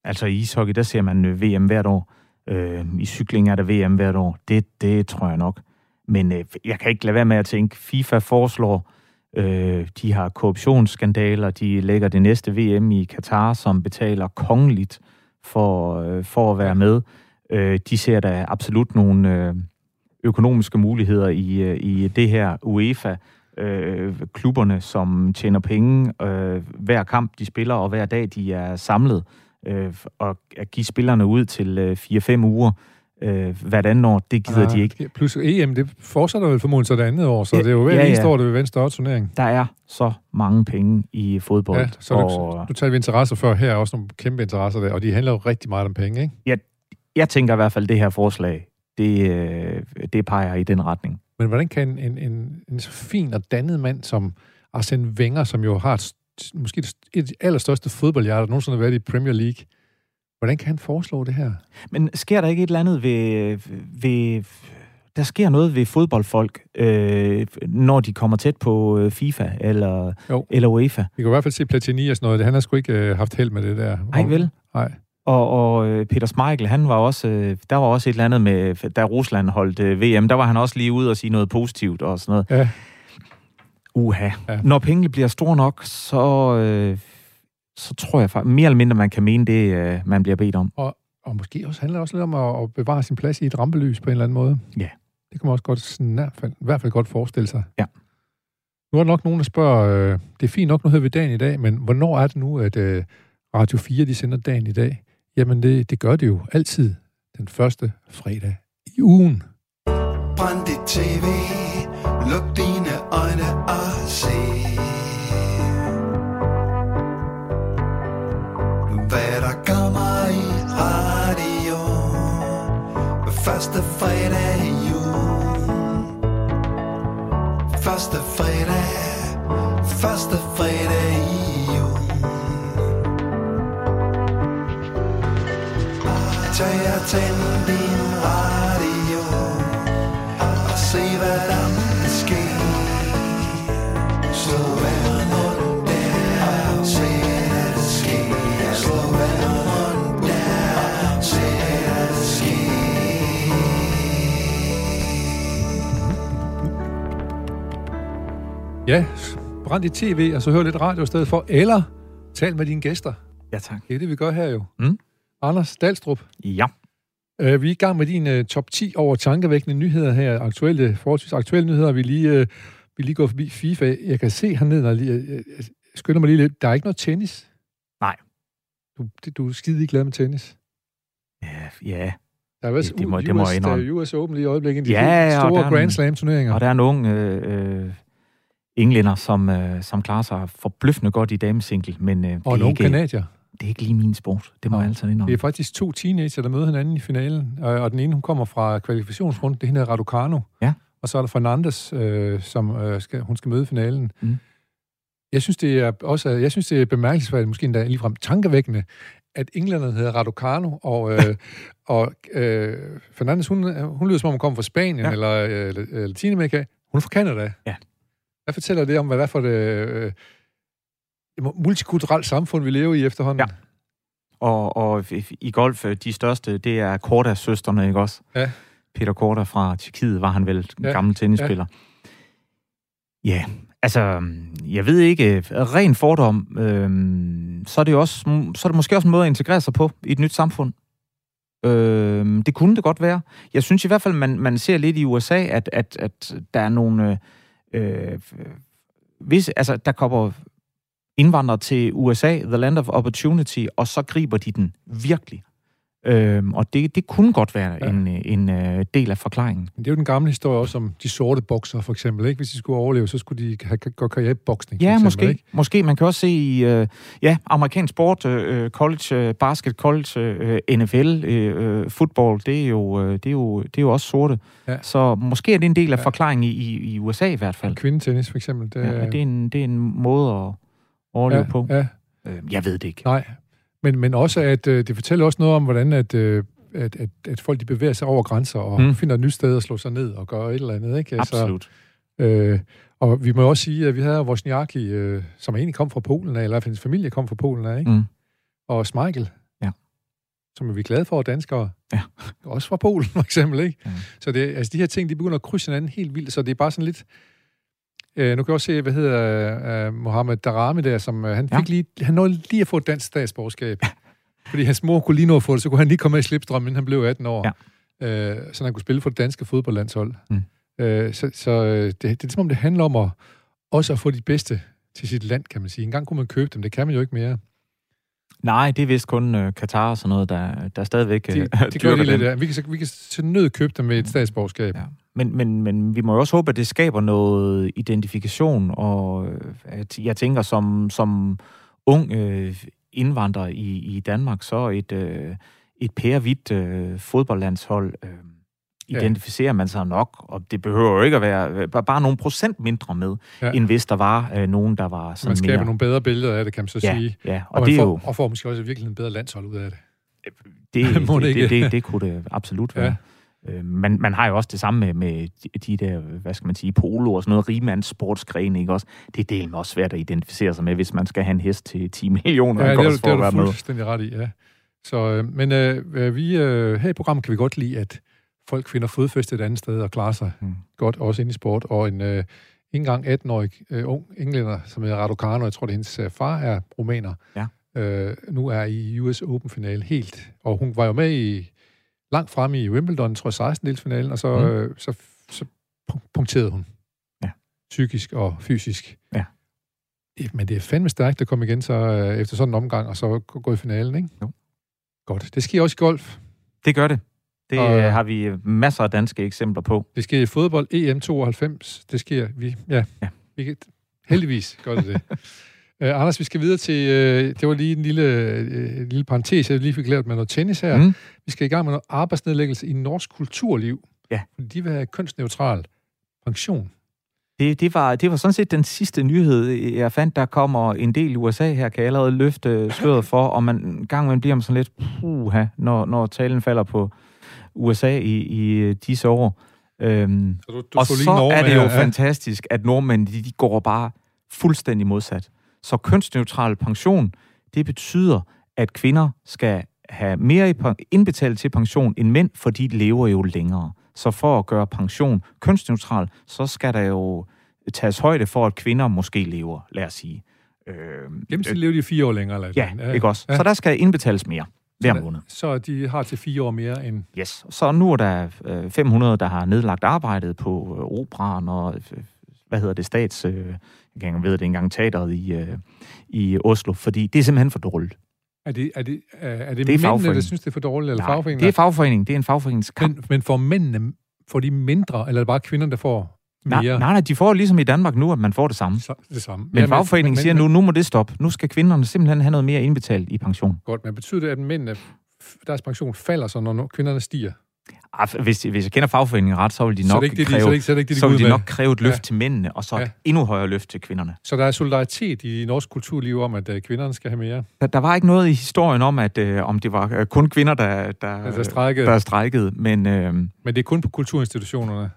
Altså i ishockey, der ser man øh, VM hvert år. Øh, I cykling er der VM hvert år. Det, det tror jeg nok. Men øh, jeg kan ikke lade være med at tænke, FIFA foreslår, øh, de har korruptionsskandaler, de lægger det næste VM i Katar, som betaler kongeligt for, øh, for at være med. Øh, de ser der absolut nogle øh, økonomiske muligheder i, øh, i det her UEFA. Øh, klubberne, som tjener penge øh, hver kamp, de spiller, og hver dag, de er samlet øh, og at give spillerne ud til øh, 4-5 uger øh, hvert andet år, det gider Ah, de ikke. Plus EM, det fortsætter vel formodentlig så det andet år, så Ja, det er jo hver ja, ja. eneste år, der vil være en større turnering. Der er så mange penge i fodbold. Ja, så og det, du talte vi interesser før, her er også nogle kæmpe interesser der, og de handler jo rigtig meget om penge, ikke? jeg tænker i hvert fald, at det her forslag, det, øh, det peger i den retning. Men hvordan kan en, en, en så fin og dannet mand som Arsene Wenger, som jo har et, måske et de allerstørste fodboldhjerter, der nogensinde har været i Premier League, hvordan kan han foreslå det her? Men sker der ikke et eller andet ved... ved der sker noget ved fodboldfolk, øh, når de kommer tæt på øh, FIFA eller, Jo. eller UEFA. Vi kan i hvert fald se Platini og sådan noget. Han har sgu ikke øh, haft held med det der. Ej vel? Nej. Og, og øh, Peter Schmeichel, han var også, øh, der var også et eller andet med, da Rusland holdt VM, der var han også lige ude og sige noget positivt og sådan noget. Ja. Uha. Ja. Når pengene bliver store nok, så, øh, så tror jeg faktisk, mere eller mindre, man kan mene det, øh, man bliver bedt om. Og måske også handler det også lidt om at, at bevare sin plads i et rampelys på en eller anden måde. Det kan man også godt, i hvert fald, i hvert fald godt forestille sig. Ja. Nu er der nok nogen, der spørger, øh, det er fint nok, nu hedder vi dagen i dag, men hvornår er det nu, at øh, Radio 4 de sender dagen i dag? Jamen, det, det gør det jo altid den første fredag i ugen. Brænd dit tv, luk dine øjne Første fredag i jul. Første fredag. Første fredag i jul. Tag og tænd din radio Ja, brænd dit tv, og så hør lidt radio i stedet for, eller tal med dine gæster. Ja, tak. Det er det, vi gør her jo. Mm. Anders Dalstrup, Ja. øh, vi er i gang med din øh, top 10 over tankevækkende nyheder her, aktuelle, forholdsvis aktuelle nyheder. Vi lige, øh, vi lige gået forbi FIFA. Jeg kan se hernede, jeg, lige, øh, jeg skynder mig lige lidt, der er ikke noget tennis. Nej. Du, det, du er skide glad med tennis. Ja, ja. Der er Det- det må- det må US, der er indrømme. US Open lige i øjeblikket. De Ja, store der Grand Slam-turneringer. Og der er en ung øh, øh, englænder, som, øh, som klarer sig forbløffende godt i damesingle, men øh, Og ikke, kanadier. det er ikke lige min sport. Det må Nå. jeg altså indrømme. Det er faktisk to teenager, der møder hinanden i finalen, og, og den ene, hun kommer fra kvalifikationsrunden, det er hende, der Raducanu. Ja. Og så er der Fernandes, øh, som øh, skal, hun skal møde i finalen. Mm. Jeg synes, det er også, jeg synes, det er bemærkelsesværdigt, måske endda ligefrem tankevækkende, at englænderne hedder Raducanu, og, øh, og øh, Fernandes, hun, hun lyder som om, hun kommer fra Spanien ja. Eller øh, Latinamerika. Hun er fra Canada. Ja. Hvad fortæller det om, hvad det er for det øh, multikulturelt samfund, vi lever i efterhånden? Ja. Og, og i golf, øh, de største, det er Korda-søsterne, ikke også? Ja. Peter Korda fra Tjekkiet var han vel, en Ja. gammel tennisspiller. Ja. ja, altså, jeg ved ikke, ren fordom, øhm, så er det også, så er det måske også en måde at integrere sig på i et nyt samfund. Øhm, det kunne det godt være. Jeg synes i hvert fald, man, man ser lidt i USA, at, at, at der er nogle... Øh, øh, hvis, altså, der kommer indvandrere til USA, the land of opportunity, og så griber de den virkelig. Øhm, og det, det kunne godt være Ja. en, en øh, del af forklaringen. Men det er jo den gamle historie også om de sorte bokser, for eksempel. Ikke? Hvis de skulle overleve, så skulle de have godt karriere i boksning. Ja, eksempel, måske. Ikke? Måske. Man kan også se i øh, ja, amerikansk sport, øh, college, øh, basket, college, øh, NFL, øh, øh, fodbold, det er, jo, øh, det, er jo, det er jo også sorte. Ja. Så måske er det en del af Ja. forklaringen i, i, i USA i hvert fald. Kvindetennis, for eksempel. Det, Ja, det, er en, det er en måde at overleve ja, på. Ja, Øh, jeg ved det ikke. nej. Men, men også, at øh, det fortæller også noget om, hvordan at, øh, at, at, at folk de bevæger sig over grænser og mm. Mm. finder et nyt sted at slå sig ned og gøre et eller andet. Ikke? Absolut. øh, og vi må også sige, at vi havde Wozniacki, øh, som egentlig kom fra Polen af, eller i hvert fald hendes familie kom fra Polen af, ikke? Mm. og Smeichel, Ja. som er vi glade for, danskere. Ja. Også fra Polen, for eksempel. Ikke? Ja. Så det, altså, de her ting, de begynder at krydse hinanden helt vildt, så det er bare sådan lidt... Øh, nu kan jeg også se, hvad hedder øh, Mohammed Darami der, som øh, han fik Ja. lige... Han nåede lige at få et dansk statsborgerskab. Fordi hans mor kunne lige nå at få det, så kunne han lige komme med i slipstrømmen, inden han blev 18 år. Ja. Øh, så han kunne spille for det danske fodboldlandshold. Mm. Øh, så så øh, det, det er som om, det handler om at, også at få de bedste til sit land, kan man sige. En gang kunne man købe dem, det kan man jo ikke mere. Nej, det er vist kun øh, Katar og sådan noget, der, der stadigvæk De, øh, det gør dyrker de lidt af. Vi kan, vi kan til nød købe dem med et statsborgerskab. Ja. Men, men, men vi må jo også håbe, at det skaber noget identifikation, og øh, at jeg tænker, som, som ung øh, indvandrer i, i Danmark, så et, øh, et pærehvidt øh, fodboldlandshold øh, identificerer man sig nok, og det behøver jo ikke at være øh, bare- nogle procent mindre med, Ja. end hvis der var øh, nogen, der var sådan Man skaber mere... nogle bedre billeder af det, kan man så ja, sige. ja, Og, og, det får, jo... og får måske også virkelig en bedre landshold ud af det. Det, Må det, det det, det, det, det kunne det absolut være. Ja. Øh, man, man har jo også det samme med, med de, de der, hvad skal man sige, polo og sådan noget, rigmands sportsgrene, ikke også? Det er delen også svært at identificere sig med, hvis man skal have en hest til 10 millioner, Ja, det er, det er du være med. fuldstændig ret i, ja. Så, øh, men øh, øh, vi, øh, her i programmet kan vi godt lide, at folk finder fodfæste et andet sted og klarer sig Mm. godt, også inde i sport. Og en øh, engang 18-årig øh, ung englænder, som hedder Raducanu, jeg tror, det hendes øh, far er rumæner, Ja. øh, nu er i US Open-finale helt. Og hun var jo med i langt fremme i Wimbledon, tror jeg, 16 delsfinalen, og så, Mm. øh, så så punkterede hun. Ja. Psykisk og fysisk. Ja. Men det er fandme stærkt at komme igen så øh, efter sådan en omgang, og så gå i finalen, ikke? Jo. Godt. Det sker også i golf. Det gør det. Det Og- og, har vi masser af danske eksempler på. Det sker i fodbold EM 92. Det sker vi. Ja. Ja. Vi kan, heldigvis gør det det. uh, Anders, vi skal videre til... Uh, det var lige en lille, uh, lille parentes, jeg lige fik lavet med noget tennis her. Mm. Vi skal i gang med noget arbejdsnedlæggelse i norsk kulturliv. Ja. De vil have kønsneutral pension. Det, det, var, det var sådan set den sidste nyhed, jeg fandt. Der kommer en del i USA her, kan jeg allerede løfte sløret for, og man gang man bliver man sådan lidt puha, når, når talen falder på USA i, i disse år. Øhm, Så du, du og så Norge er det jo ja. fantastisk, at nordmænd de, de går bare fuldstændig modsat. Så kønsneutral pension, det betyder, at kvinder skal have mere indbetalt til pension end mænd, for de lever jo længere. Så for at gøre pension kønsneutral, så skal der jo tages højde for, at kvinder måske lever, lad os sige. Øh, Gennemsnitligt lever de fire år længere. Eller ja, andet. ikke også? Ja. Så der skal indbetales mere hver Så- måned. Så de har til fire år mere end... Yes. Så nu er der øh, 500, der har nedlagt arbejdet på øh, operan og, øh, hvad hedder det, stats... Øh, jeg kan ikke vide det engang, teateret i, øh, i Oslo, fordi det er simpelthen for dårligt. Er det, er det, er, det, Det er mændene, der synes, det er for dårligt, eller Nej, fagforeningen? det er fagforeningen. Det er en fagforeningskamp. men, men får mændene, får de mindre, eller er det bare kvinder, der får mere? Nej, nej, nej, de får ligesom i Danmark nu, at man får det samme. Så, det samme. Men fagforeningen siger nu, nu må det stoppe. Nu skal kvinderne simpelthen have noget mere indbetalt i pension. Godt, men betyder det, at mændene, deres pension falder så, når kvinderne stiger? Ah, Hvis, hvis jeg kender fagforeningen ret, så vil de nok det det, kræve, så det det de så vil nok kræve et løft Ja. til mændene, og så Ja. et endnu højere løft til kvinderne. Så der er solidaritet i norsk kulturliv om, at uh, kvinderne skal have mere. Der, der var ikke noget i historien om, at øh, om det var øh, kun kvinder, der, der, Altså strække, der strækkede, men øh, men det er kun på kulturinstitutionerne.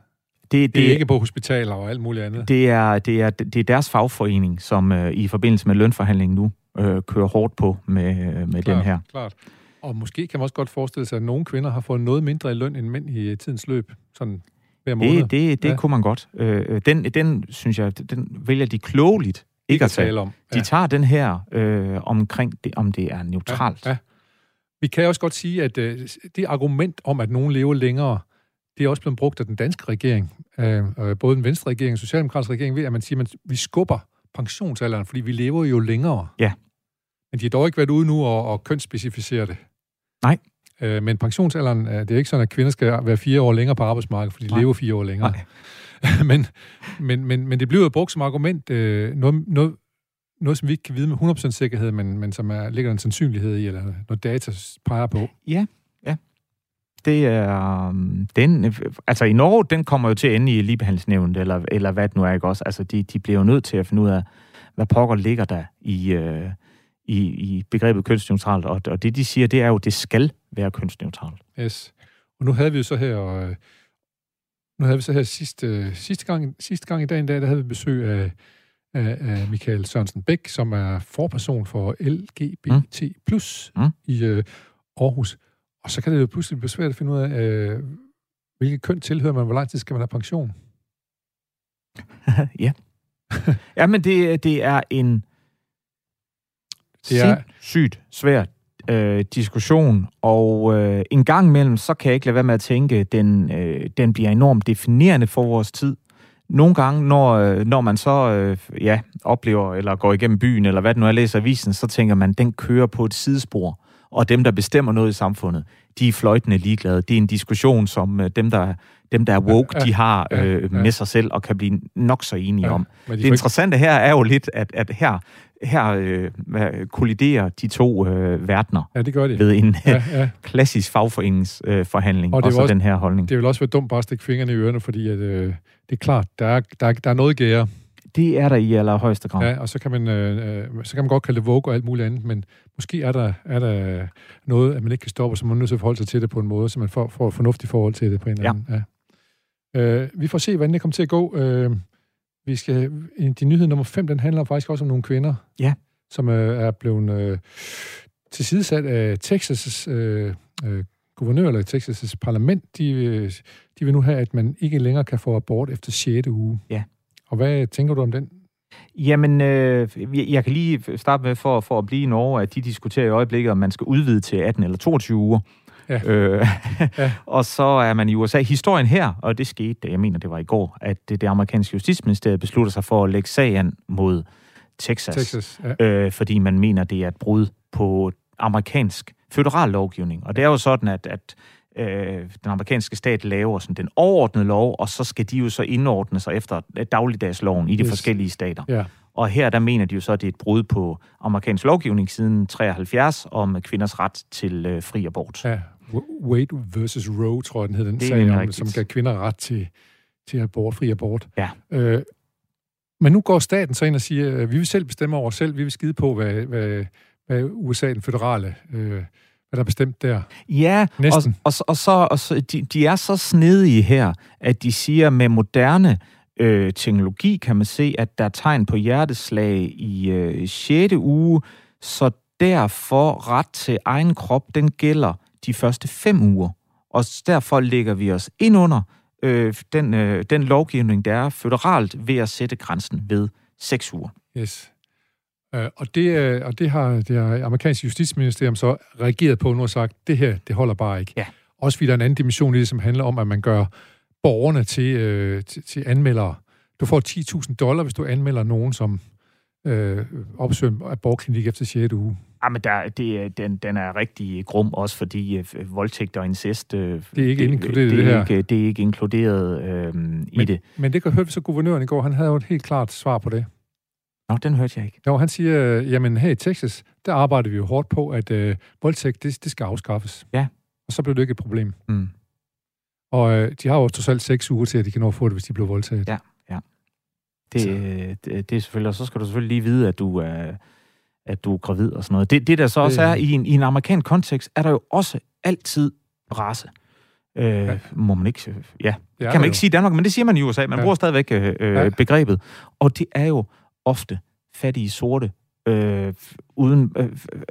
Det, Det er ikke på hospitaler og alt muligt andet. det, er, det, er, det er deres fagforening, som øh, i forbindelse med lønforhandlingen nu øh, kører hårdt på med, øh, med den her. Klart. Og måske kan man også godt forestille sig, at nogle kvinder har fået noget mindre i løn end mænd i tidens løb. Sådan hver måned. Det, det, det Ja. ja. kunne man godt. Øh, den, den, synes jeg, den vælger de klogeligt ikke at tage. tale om. De tager den her øh, omkring, det, om det er neutralt. Ja, ja. Vi kan også godt sige, at øh, det argument om, at nogen lever længere, det er også blevet brugt af den danske regering, øh, både den venstre regering og socialdemokratiske regering, ved at man siger, at vi skubber pensionsalderen, fordi vi lever jo længere. Ja. Men de har dog ikke været ude nu og, og kønsspecificere det. Nej. Øh, men pensionsalderen, øh, det er ikke sådan, at kvinder skal være fire år længere på arbejdsmarkedet, fordi de Nej. lever fire år længere. Nej. men, men, men, men det bliver jo brugt som argument, øh, noget, noget, noget, som vi ikke kan vide med 100% sikkerhed, men, men som er, ligger en sandsynlighed i, eller noget data peger på. Ja. Det er... øhm, Den, altså i Norge, den kommer jo til at ende i ligebehandlingsnævnet, eller, eller hvad det nu er, ikke også? Altså de, de bliver jo nødt til at finde ud af, hvad pokker ligger der i, øh, i, i begrebet kønsneutralt, og, og det de siger, det er jo, det skal være kønsneutralt. Yes. Og nu havde vi jo så her, øh, nu havde vi så her sidste, øh, sidste, gang, sidste gang i dag, der havde vi besøg af, af, af Michael Sørensen Bæk, som er forperson for LGBT+, Mm. i øh, Aarhus. Og så kan det jo pludselig blive svært at finde ud af, øh, hvilket køn tilhører man, hvor lang tid skal man have pension? ja. ja, men det, det er en Det er... sindssygt svær øh, diskussion, og øh, en gang imellem, så kan jeg ikke lade være med at tænke, den, øh, den bliver enormt definerende for vores tid. Nogle gange, når, øh, når man så øh, ja, oplever eller går igennem byen, eller hvad det nu er, læser avisen, så tænker man, den kører på et sidespor. Og dem, der bestemmer noget i samfundet, de er fløjtende ligeglade. Det er en diskussion, som øh, dem, der, dem, der er woke, Ja, de har ja, øh, ja. med sig selv og kan blive nok så enige om. Men de Det interessante her er jo lidt, at, at her, her øh, kolliderer de to øh, verdener ikke, ja, det gør de. ved en ja. Ja, ja. klassisk fagforeningsforhandling, øh, forhandling, Og det og så også- den her holdning. Det vil også være dumt bare at stikke fingrene i ørerne, fordi at, øh, det er klart, der er, der, er, der er noget gære. Det er der i allerhøjeste grad. Ja, og så kan, man, øh, øh, så kan man godt kalde det vogue og alt muligt andet, men måske er der, er der noget, at man ikke kan stoppe, så man er nødt til at forholde sig til det på en måde, så man får, får et fornuftigt forhold til det på en eller Ja. anden. Ja. Øh, vi får se, hvordan det kommer til at gå. Øh, vi skal, de nyhed nummer 5, den handler faktisk også om nogle kvinder, Ja. som øh, er blevet øh, tilsidesat af Texas' øh, øh, guvernør, eller Texas' parlament. De, øh, de vil nu have, at man ikke længere kan få abort efter 6. uge. Ja. Og hvad tænker du om den? Jamen, øh, jeg- kan lige starte med for, for at blive i Norge, at de diskuterer i øjeblikket, om man skal udvide til 18 eller 22 uger. Ja. Øh, ja. og så er man i USA. Historien her, og det skete, jeg mener det var i går, at det, det amerikanske justitsministeriet beslutter sig for at lægge sagen mod Texas, Texas ja. øh, fordi man mener, det er et brud på amerikansk federal lovgivning. Og det er jo sådan, at, at øh, den amerikanske stat laver sådan den overordnede lov, og så skal de jo så indordne sig efter dagligdagsloven i de yes. forskellige stater. Ja. Og her der mener de jo så, at det er et brud på amerikansk lovgivning siden 73 om kvinders ret til øh, fri abort. Ja, Wade versus Roe, tror jeg, den hed den sag, om, som gav kvinder ret til, til abort, fri abort. Ja. Øh, men nu går staten så ind og siger, at vi vil selv bestemme over os selv, vi vil skide på, hvad, hvad, hvad USA, den federale, øh, hvad der er bestemt der. Ja, Næsten. Og, og, og, så, og så, de, de er så snedige her, at de siger, med moderne øh, teknologi kan man se, at der er tegn på hjerteslag i øh, 6. uge, så derfor ret til egen krop, den gælder de første fem uger. Og derfor lægger vi os ind under øh, den, øh, den lovgivning, der er føderalt ved at sætte grænsen ved seks uger. Yes. Uh, og, det, uh, og det har det har amerikanske justitsministerium så reageret på nu og sagt, det her, det holder bare ikke. Ja. Også fordi der er en anden dimension i det, som handler om, at man gør borgerne til, uh, til, til anmeldere. Du får 10.000 dollar, hvis du anmelder nogen, som øh, opsøger abortklinik efter 6. uge. Ja, men der, det, den, den er rigtig grum, også fordi øh, voldtægt og incest... Øh, det er ikke det, inkluderet det, det her. Ikke, det er ikke inkluderet øh, men, i det. Men det kan høre så guvernøren i går, han havde jo et helt klart svar på det. Nå, den hørte jeg ikke. Jo, han siger, jamen her i Texas, der arbejder vi jo hårdt på, at øh, voldtægt, det, det skal afskaffes. Ja. Og så bliver det ikke et problem. Mm. Og øh, de har jo trods alt seks uger til, at de kan nå at få det, hvis de bliver voldtaget. Ja, ja. Det, det, det er selvfølgelig, og så skal du selvfølgelig lige vide, at du er at du er gravid og sådan noget. Det, det der så også er, i en, i en amerikansk kontekst, er der jo også altid race. Øh, ja. Må man ikke... Ja, det kan man ikke sige i Danmark, men det siger man i USA. Man ja. bruger stadigvæk øh, øh, ja. begrebet. Og det er jo ofte fattige sorte, øh, uden, øh,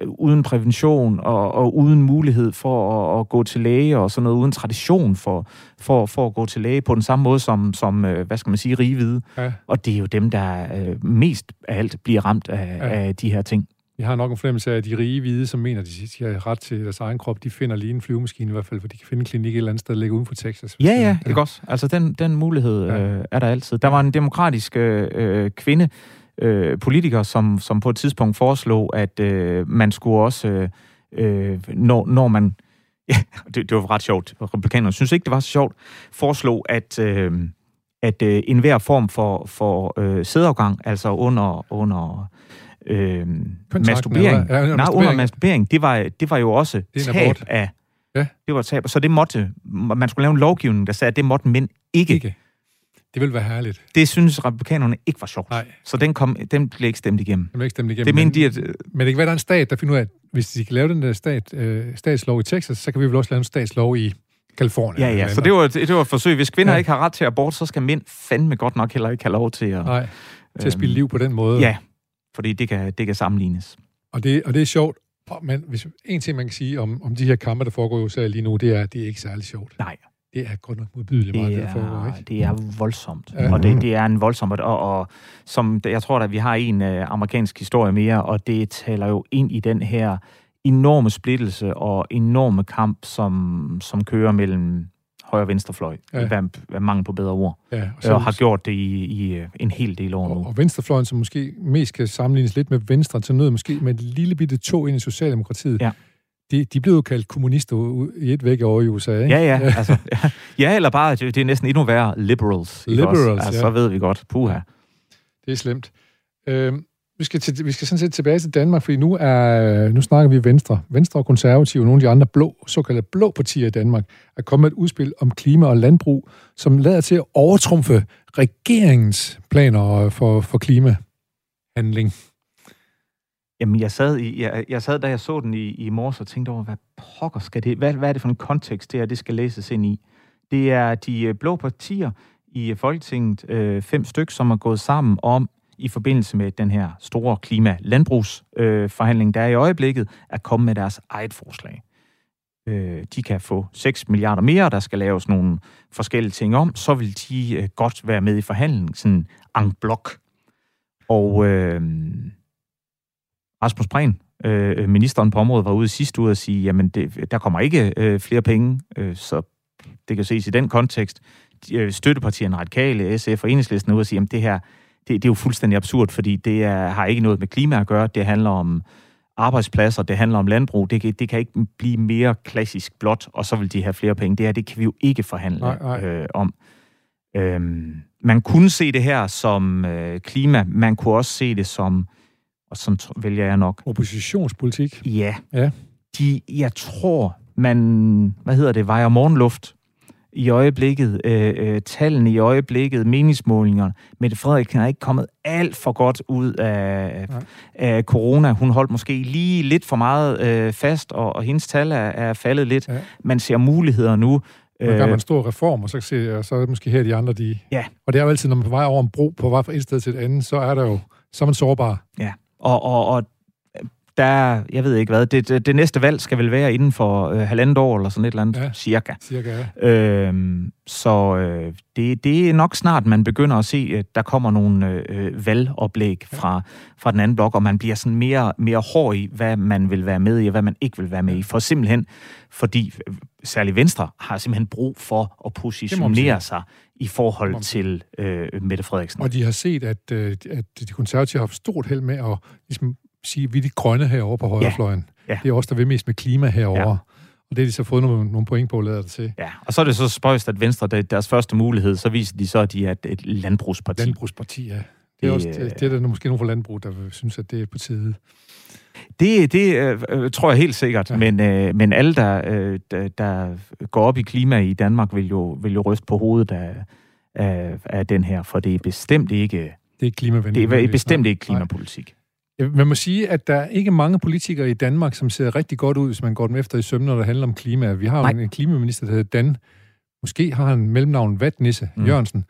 uden prævention og, og uden mulighed for at, at gå til læge og sådan noget, uden tradition for, for, for at gå til læge på den samme måde som, som øh, hvad skal man sige, rige Ja. Og det er jo dem, der øh, mest af alt bliver ramt af, ja. af de her ting. Vi har nok en fornemmelse af, at de rige hvide, som mener, at de har ret til deres egen krop, de finder lige en flyvemaskine i hvert fald, for de kan finde en klinik et eller andet sted, der ligger uden for Texas. Ja, ja, ikke også? Altså, den, den mulighed ja. øh, er der altid. Der var en demokratisk øh, kvinde, øh, politiker, som, som på et tidspunkt foreslog, at øh, man skulle også, øh, øh når, når man... Ja, det, det var ret sjovt. Republikanerne synes ikke, det var så sjovt. Foreslog, at... Øh, at øh, enhver form for, for øh, sædafgang, altså under, under øh, masturbering, ja, nej, masturbering. under masturbering, det var, det var jo også tab af, ja. det var tab, så det måtte, man skulle lave en lovgivning, der sagde, at det måtte mænd ikke. ikke. Det ville være herligt. Det synes republikanerne ikke var sjovt. Nej. Så den, kom, den blev ikke stemt igennem. Den blev ikke stemt igennem. Det men, de, at, men det kan være, der er en stat, der finder ud af, at hvis de kan lave den der stat, øh, statslov i Texas, så kan vi vel også lave en statslov i Kalifornien. Ja, ja, så det var, det var et forsøg. Hvis kvinder ja. ikke har ret til abort, så skal mænd fandme godt nok heller ikke have lov til at... Nej, til at spille liv på den måde. Ja, fordi det kan, det kan sammenlignes. Og det, og det er sjovt, men hvis, en ting, man kan sige om, om de her kampe, der foregår i USA lige nu, det er, at det er ikke særlig sjovt. Nej. Det er godt nok modbydeligt meget, det, er, det foregår, ikke? Det er voldsomt. Ja. Og det, det er en voldsom... Og, og som, jeg tror at vi har en uh, amerikansk historie mere, og det taler jo ind i den her enorme splittelse og enorme kamp, som, som kører mellem højre og venstrefløj, ja. hvad, hvad mange på bedre ord, ja, og, så, og har gjort det i, i øh, en hel del år og, nu. Og venstrefløjen, som måske mest kan sammenlignes lidt med venstre, til noget måske med et lille bitte tog ind i Socialdemokratiet, ja de, de blev jo kaldt kommunister i et væk over i USA, ikke? Ja, ja. altså, ja. ja, eller bare, det er næsten endnu værre, liberals. Liberals, altså, ja. Så ved vi godt, puha. Det er slemt. Øhm, vi skal, til, vi skal sådan set tilbage til Danmark, fordi nu, er, nu snakker vi Venstre. Venstre og Konservative og nogle af de andre blå, såkaldte blå partier i Danmark er kommet med et udspil om klima og landbrug, som lader til at overtrumfe regeringens planer for, for klimahandling. Jamen, jeg sad, i, jeg, jeg sad, da jeg så den i, i morges og tænkte over, hvad pokker skal det, hvad, hvad er det for en kontekst, det her, det skal læses ind i? Det er de øh, blå partier i øh, Folketinget, øh, fem styk, som er gået sammen om, i forbindelse med den her store klima-landbrugsforhandling, øh, der er i øjeblikket, at komme med deres eget forslag. Øh, de kan få 6 milliarder mere, der skal laves nogle forskellige ting om, så vil de øh, godt være med i forhandlingen, sådan en blok. Og... Øh, Rasmus Prehn, Øh, ministeren på området var ude sidste uge og sige, jamen det, der kommer ikke øh, flere penge, øh, så det kan ses i den kontekst. Øh, støttepartierne Radikale, SF og Enhedslisten er ude og sige, jamen det her, det, det er jo fuldstændig absurd, fordi det er, har ikke noget med klima at gøre, det handler om arbejdspladser, det handler om landbrug, det, det kan ikke blive mere klassisk blot, og så vil de have flere penge. Det her, det kan vi jo ikke forhandle nej, nej. Øh, om. Øhm, man kunne se det her som øh, klima, man kunne også se det som, og sådan vælger jeg nok... Oppositionspolitik? Ja. ja. De, jeg tror, man, hvad hedder det, vejer morgenluft i øjeblikket, øh, øh, tallene i øjeblikket, meningsmålingerne. Mette Frederiksen er ikke kommet alt for godt ud af, af corona. Hun holdt måske lige lidt for meget øh, fast, og, og hendes tal er, er faldet lidt. Ja. Man ser muligheder nu. Man gør man en stor reform, og så, ser, så er det måske her de andre, de... Ja. Og det er jo altid, når man er på vej over en bro, på vej fra et sted til et andet, så er der jo, så er man sårbar. Ja, og, og, og der, jeg ved ikke hvad, det, det, det næste valg skal vel være inden for øh, halvandet år, eller sådan et eller andet, ja, cirka. cirka ja. øhm, så øh, det, det er nok snart, man begynder at se, at der kommer nogle øh, valgoplæg ja. fra, fra den anden blok, og man bliver sådan mere, mere hård i, hvad man vil være med i, og hvad man ikke vil være med i. For simpelthen, fordi øh, særligt Venstre har simpelthen brug for at positionere sig i forhold til øh, Mette Frederiksen. Og de har set, at, øh, at de konservative har haft stort held med at ligesom, sige, vi er de grønne herovre på højrefløjen. Ja. Ja. Det er også der vil mest med klima herover. Ja. Og det har de så fået nogle, nogle point på, lader det til. Ja, og så er det så spøjst, at Venstre, det er deres første mulighed, så viser de så, at de er et landbrugsparti. Landbrugsparti, ja. Det er, det, også, det, det er der måske nogle fra landbrug, der synes, at det er på tide. Det, det øh, øh, tror jeg helt sikkert, ja. men, øh, men alle, der, øh, der, der går op i klima i Danmark, vil jo, vil jo ryste på hovedet af, af, af den her, for det er bestemt ikke... Det er klimavenligt. Det er bestemt ikke klimapolitik. Nej. Man må sige, at der er ikke mange politikere i Danmark, som ser rigtig godt ud, hvis man går dem efter i sømne, når det handler om klima. Vi har Nej. en klimaminister, der hedder Dan. Måske har han mellemnavn Vatnisse mm. Jørgensen.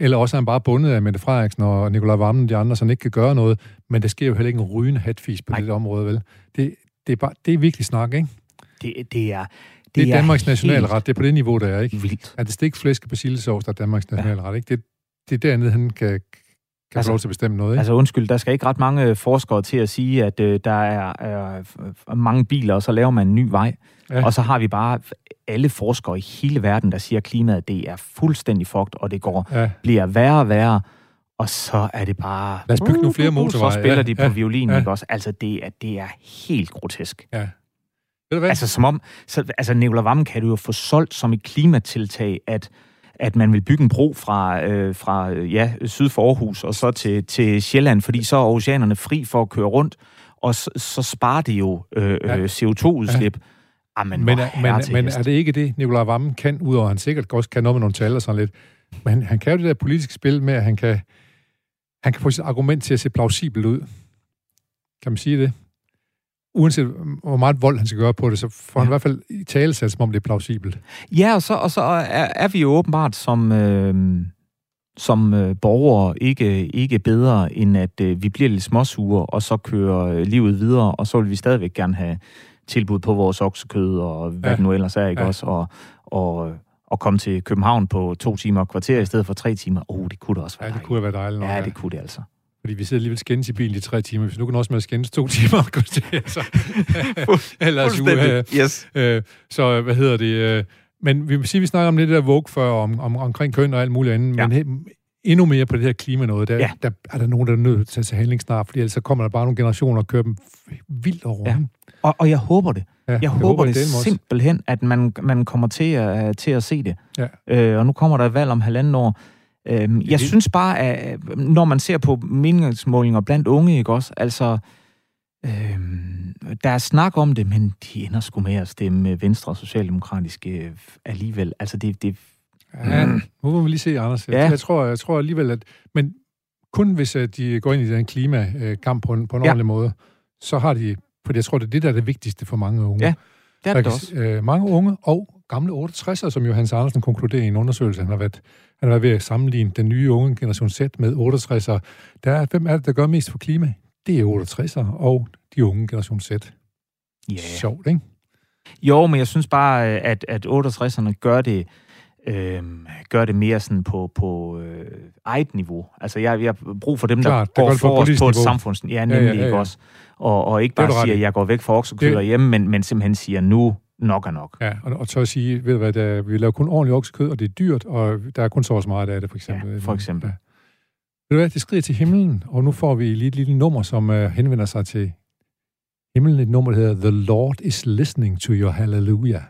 Eller også er han bare bundet af Mette Frederiksen og Nikolaj Vammen og de andre, som ikke kan gøre noget. Men der sker jo heller ikke en rygende hatfis på Nej. det område, vel? Det, det, er bare, det er virkelig snak, ikke? Det, det er... Det, det er Danmarks nationalret. Det er på det niveau, der er, ikke? Vildt. Er det stik flæsk og persillesovs, der er Danmarks nationalret, ikke? Det, det er dernede, han kan, kan altså, få lov til at bestemme noget, ikke? Altså undskyld, der skal ikke ret mange forskere til at sige, at øh, der er, er mange biler, og så laver man en ny vej. Ja. Og så har vi bare alle forskere i hele verden, der siger, at klimaet det er fuldstændig fugt, og det går ja. bliver værre og værre. Og så er det bare... Lad os bygge nogle flere motorveje. Så spiller ja, de på ja, violin, ja. ikke også? Altså, det er, det er helt grotesk. Ja. Ved du hvad? Altså, som om... Så, altså, Nicolai Vammen kan du jo få solgt som et klimatiltag, at at man vil bygge en bro fra, øh, fra ja, syd for Aarhus og så til, til Sjælland, fordi så er oceanerne fri for at køre rundt, og så, så sparer det jo øh, ja. CO2-udslip. Ja. Amen, men, er, men, men er det ikke det, Nikolaj Vammen kan, udover at han sikkert også kan noget med nogle tal og sådan lidt, men han, han kan jo det der politiske spil med, at han kan, han kan få sit argument til at se plausibelt ud. Kan man sige det? Uanset hvor meget vold han skal gøre på det, så får ja. han i hvert fald i tale som om det er plausibelt. Ja, og så, og så er, er vi jo åbenbart som, øh, som øh, borgere ikke, ikke bedre, end at øh, vi bliver lidt småsure, og så kører øh, livet videre, og så vil vi stadigvæk gerne have tilbud på vores oksekød, og hvad ja. det nu ellers er, ikke ja. også? Og, og, og komme til København på to timer og kvarter i stedet for tre timer. Åh, oh, det kunne da også være Ja, det kunne være dejligt. Nok, ja, det kunne det altså. Fordi vi sidder alligevel skændes i bilen i tre timer. Hvis nu kan også med at skændes to timer, så... Eller Fuldstændig, yes. Øh, så hvad hedder det... Øh, men vi vil sige, vi snakker om det der Vogue før, om, om, omkring køn og alt muligt andet, ja. men endnu mere på det her klima noget, der, ja. der er der nogen, der er nødt til at tage handling snart, fordi ellers så kommer der bare nogle generationer og kører dem vildt over. Ja. Og, og jeg håber det. Ja, jeg, jeg håber, håber det, det simpelthen, at man, man kommer til at, til at se det. Ja. Øh, og nu kommer der et valg om halvanden år. Øhm, jeg synes bare, at når man ser på meningsmålinger blandt unge, ikke også, altså, øhm, der er snak om det, men de ender sgu med at stemme Venstre og Socialdemokratiske øh, alligevel. Altså, det... det ja, mm. nu må vi lige se, Anders. Jeg, ja. jeg, tror, jeg tror alligevel, at... Men kun hvis øh, de går ind i den klimakamp på en, på en ja. ordentlig måde, så har de... For jeg tror, det er det, der er det vigtigste for mange unge. Ja, det er det også. Øh, mange unge og gamle 68'ere, som Johannes Andersen konkluderer i en undersøgelse, han har været han var ved at sammenligne den nye unge generation Z med 68'ere. Der er, hvem er det, der gør mest for klima? Det er 68'ere og de unge generation Z. Yeah. Sjovt, ikke? Jo, men jeg synes bare, at, at 68'erne gør det øh, gøre det mere sådan på, på øh, eget niveau. Altså, jeg, jeg har brug for dem, Klart, der går går for os på et samfunds... Ja, nemlig, Ja, ja, ja, ja, også? Og, og ikke bare siger, at jeg går væk fra oksekød derhjemme, men, men simpelthen siger, nu nok er nok. Ja, og, og så at sige, ved du hvad, der, vi laver kun ordentligt oksekød, og det er dyrt, og der er kun så meget af det, for eksempel. Ja, for eksempel. Ja. Ved du hvad, det skrider til himlen, og nu får vi lige et lille nummer, som uh, henvender sig til himlen. Et nummer, der hedder The Lord is listening to your hallelujah.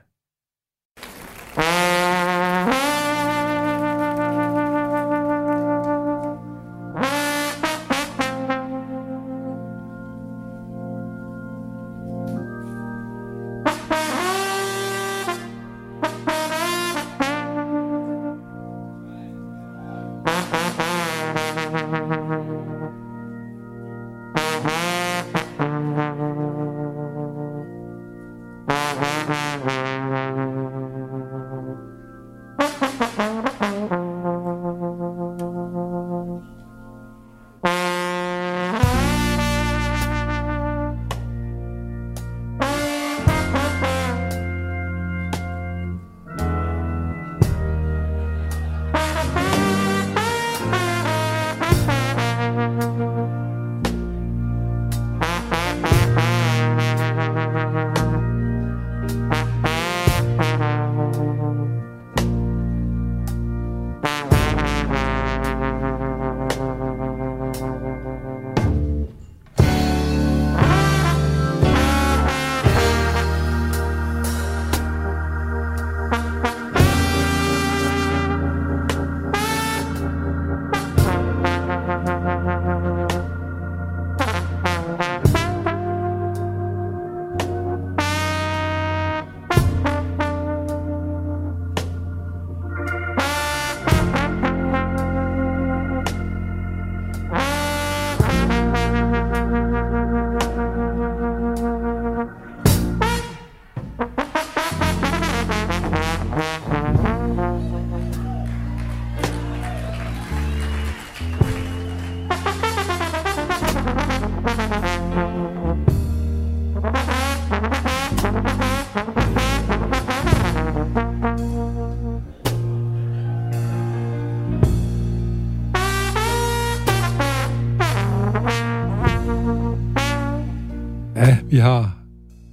Vi har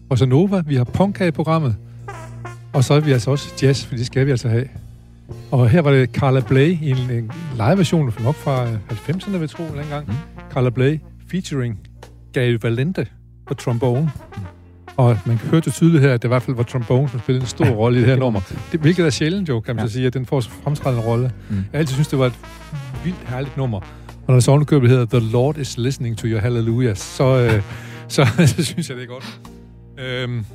Bossa Nova, vi har punk her i programmet, og så er vi altså også jazz, for det skal vi altså have. Og her var det Carla Bley i en, en live-version, nok fra 90'erne, vil jeg tro, eller engang. Mm. Carla Bley featuring Gail Valente på trombone. Og man kan høre det tydeligt her, at det i hvert fald var trombone, som spillede en stor rolle i det her nummer. Det, hvilket er sjældent jo, kan man Ja. så sige, at den får så fremtrædende rolle. Mm. Jeg altid synes, det var et vildt herligt nummer. Og når det så ovenikøbet hedder The Lord is listening to your hallelujah, så, øh, så, så synes jeg, det er godt. Øhm,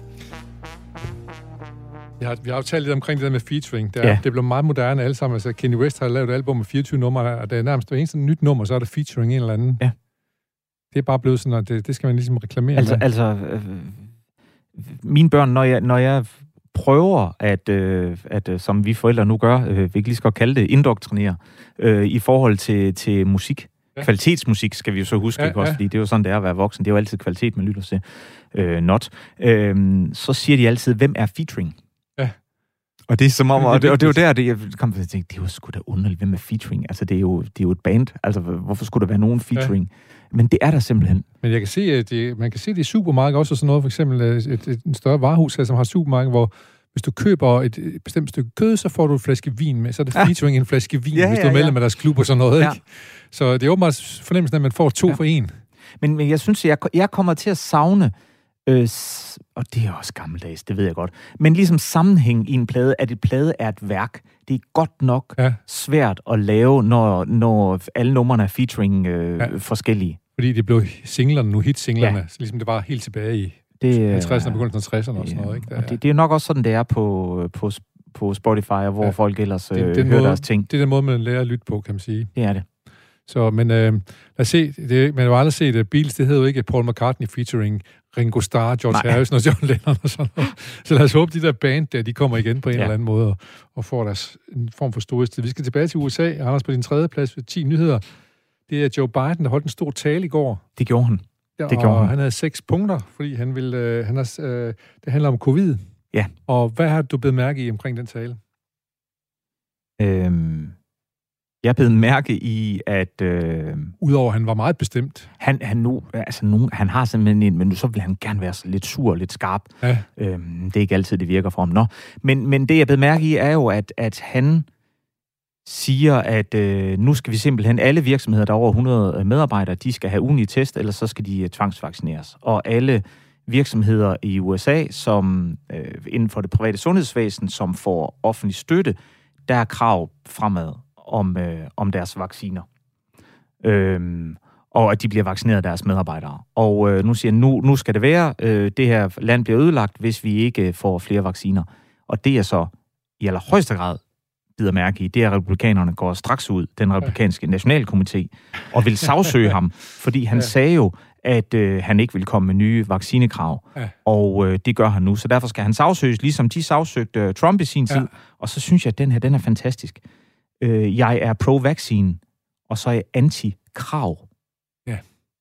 vi har, vi har jo talt lidt omkring det der med featuring. Det, er, Ja. det blev meget moderne alle sammen. Altså, Kenny West har lavet et album med 24 numre, og det er nærmest hver eneste nyt nummer, så er der featuring en eller anden. Ja. Det er bare blevet sådan, at det, det skal man ligesom reklamere Altså, med. altså øh, mine børn, når jeg, når jeg prøver at, øh, at øh, som vi forældre nu gør, øh, vi kan lige så godt kalde det, indoktrinere, øh, i forhold til, til musik. Ja. Kvalitetsmusik skal vi jo så huske, Ja, ja, ikke også? ja. Fordi det er jo sådan, det er at være voksen. Det er jo altid kvalitet, man lytter til. Øh, not. Øh, så siger de altid, hvem er featuring? Ja. Og det er som om, og det, og det er jo der, det, jeg kom til at tænke, det er jo sgu da underligt, hvem er featuring? Altså, det er jo, det er jo et band. Altså, hvorfor skulle der være nogen featuring? Ja. Men det er der simpelthen. Men jeg kan se, at det, man kan se det i supermarked også, og sådan noget, for eksempel øh, et, et, et en større varehus her, som har supermarked, hvor hvis du køber et, et bestemt stykke kød, så får du en flaske vin med. Så er det Ja. featuring en flaske vin, Ja, hvis du er medlem ja. af deres klub og sådan noget. Ja. Ikke? Så det er åbenbart fornemmelsen, at man får to Ja. for en. Men, men jeg synes, jeg, jeg kommer til at savne, øh, og det er også gammeldags, det ved jeg godt, men ligesom sammenhæng i en plade, at et plade er et værk. Det er godt nok Ja. svært at lave, når, når alle numrene er featuring øh, Ja. forskellige. Fordi det blev singlerne nu, hit-singlerne. Ja. ligesom det var helt tilbage i Det, øh, 50'erne og begyndelsen af 60'erne og sådan noget. Ikke? Der, det, det er nok også sådan, det er på, på, på Spotify, og hvor Ja. folk ellers øh, Det- det, den hører måde- deres ting. det er den måde, man lærer at lytte på, kan man sige. Det er det. Så, men øh, lad os se, det, man har jo aldrig set, at Beatles, det hedder jo ikke Paul McCartney featuring Ringo Starr, George Nej. Harrison og John Lennon og sådan noget. Så lad os håbe, de der band der, de kommer igen på en. Ja. eller anden måde og, og får deres en form for storhedstid. Vi skal tilbage til USA. Anders, på din tredje plads ved 10 nyheder. Det er Joe Biden, der holdt en stor tale i går. Det gjorde han. Der, Det gjorde han. han havde seks punkter, fordi han ville, øh, han har, øh, det handler om covid. Ja. Og hvad har du blevet mærke i omkring den tale? Øhm, jeg blev mærke i, at... Øh, Udover at han var meget bestemt. Han, han, nu, altså nu, han har simpelthen en, men nu så vil han gerne være lidt sur lidt skarp. Ja. Øhm, det er ikke altid, det virker for ham. Nå. Men, men det, jeg blev mærke i, er jo, at, at han siger, at øh, nu skal vi simpelthen, alle virksomheder, der er over 100 øh, medarbejdere, de skal have ugenlige test, eller så skal de øh, tvangsvaccineres. Og alle virksomheder i USA, som øh, inden for det private sundhedsvæsen, som får offentlig støtte, der er krav fremad om, øh, om deres vacciner. Øhm, og at de bliver vaccineret af deres medarbejdere. Og øh, nu siger nu, nu skal det være, øh, det her land bliver ødelagt, hvis vi ikke øh, får flere vacciner. Og det er så i allerhøjeste grad bider mærke i, det er, at republikanerne går straks ud, den republikanske nationalkomité, og vil sagsøge ham, fordi han ja. sagde jo, at øh, han ikke vil komme med nye vaccinekrav. Ja. Og øh, det gør han nu. Så derfor skal han sagsøges, ligesom de sagsøgte øh, Trump i sin tid. Ja. Og så synes jeg, at den her, den er fantastisk. Øh, jeg er pro-vaccine, og så er jeg anti-krav. Ja.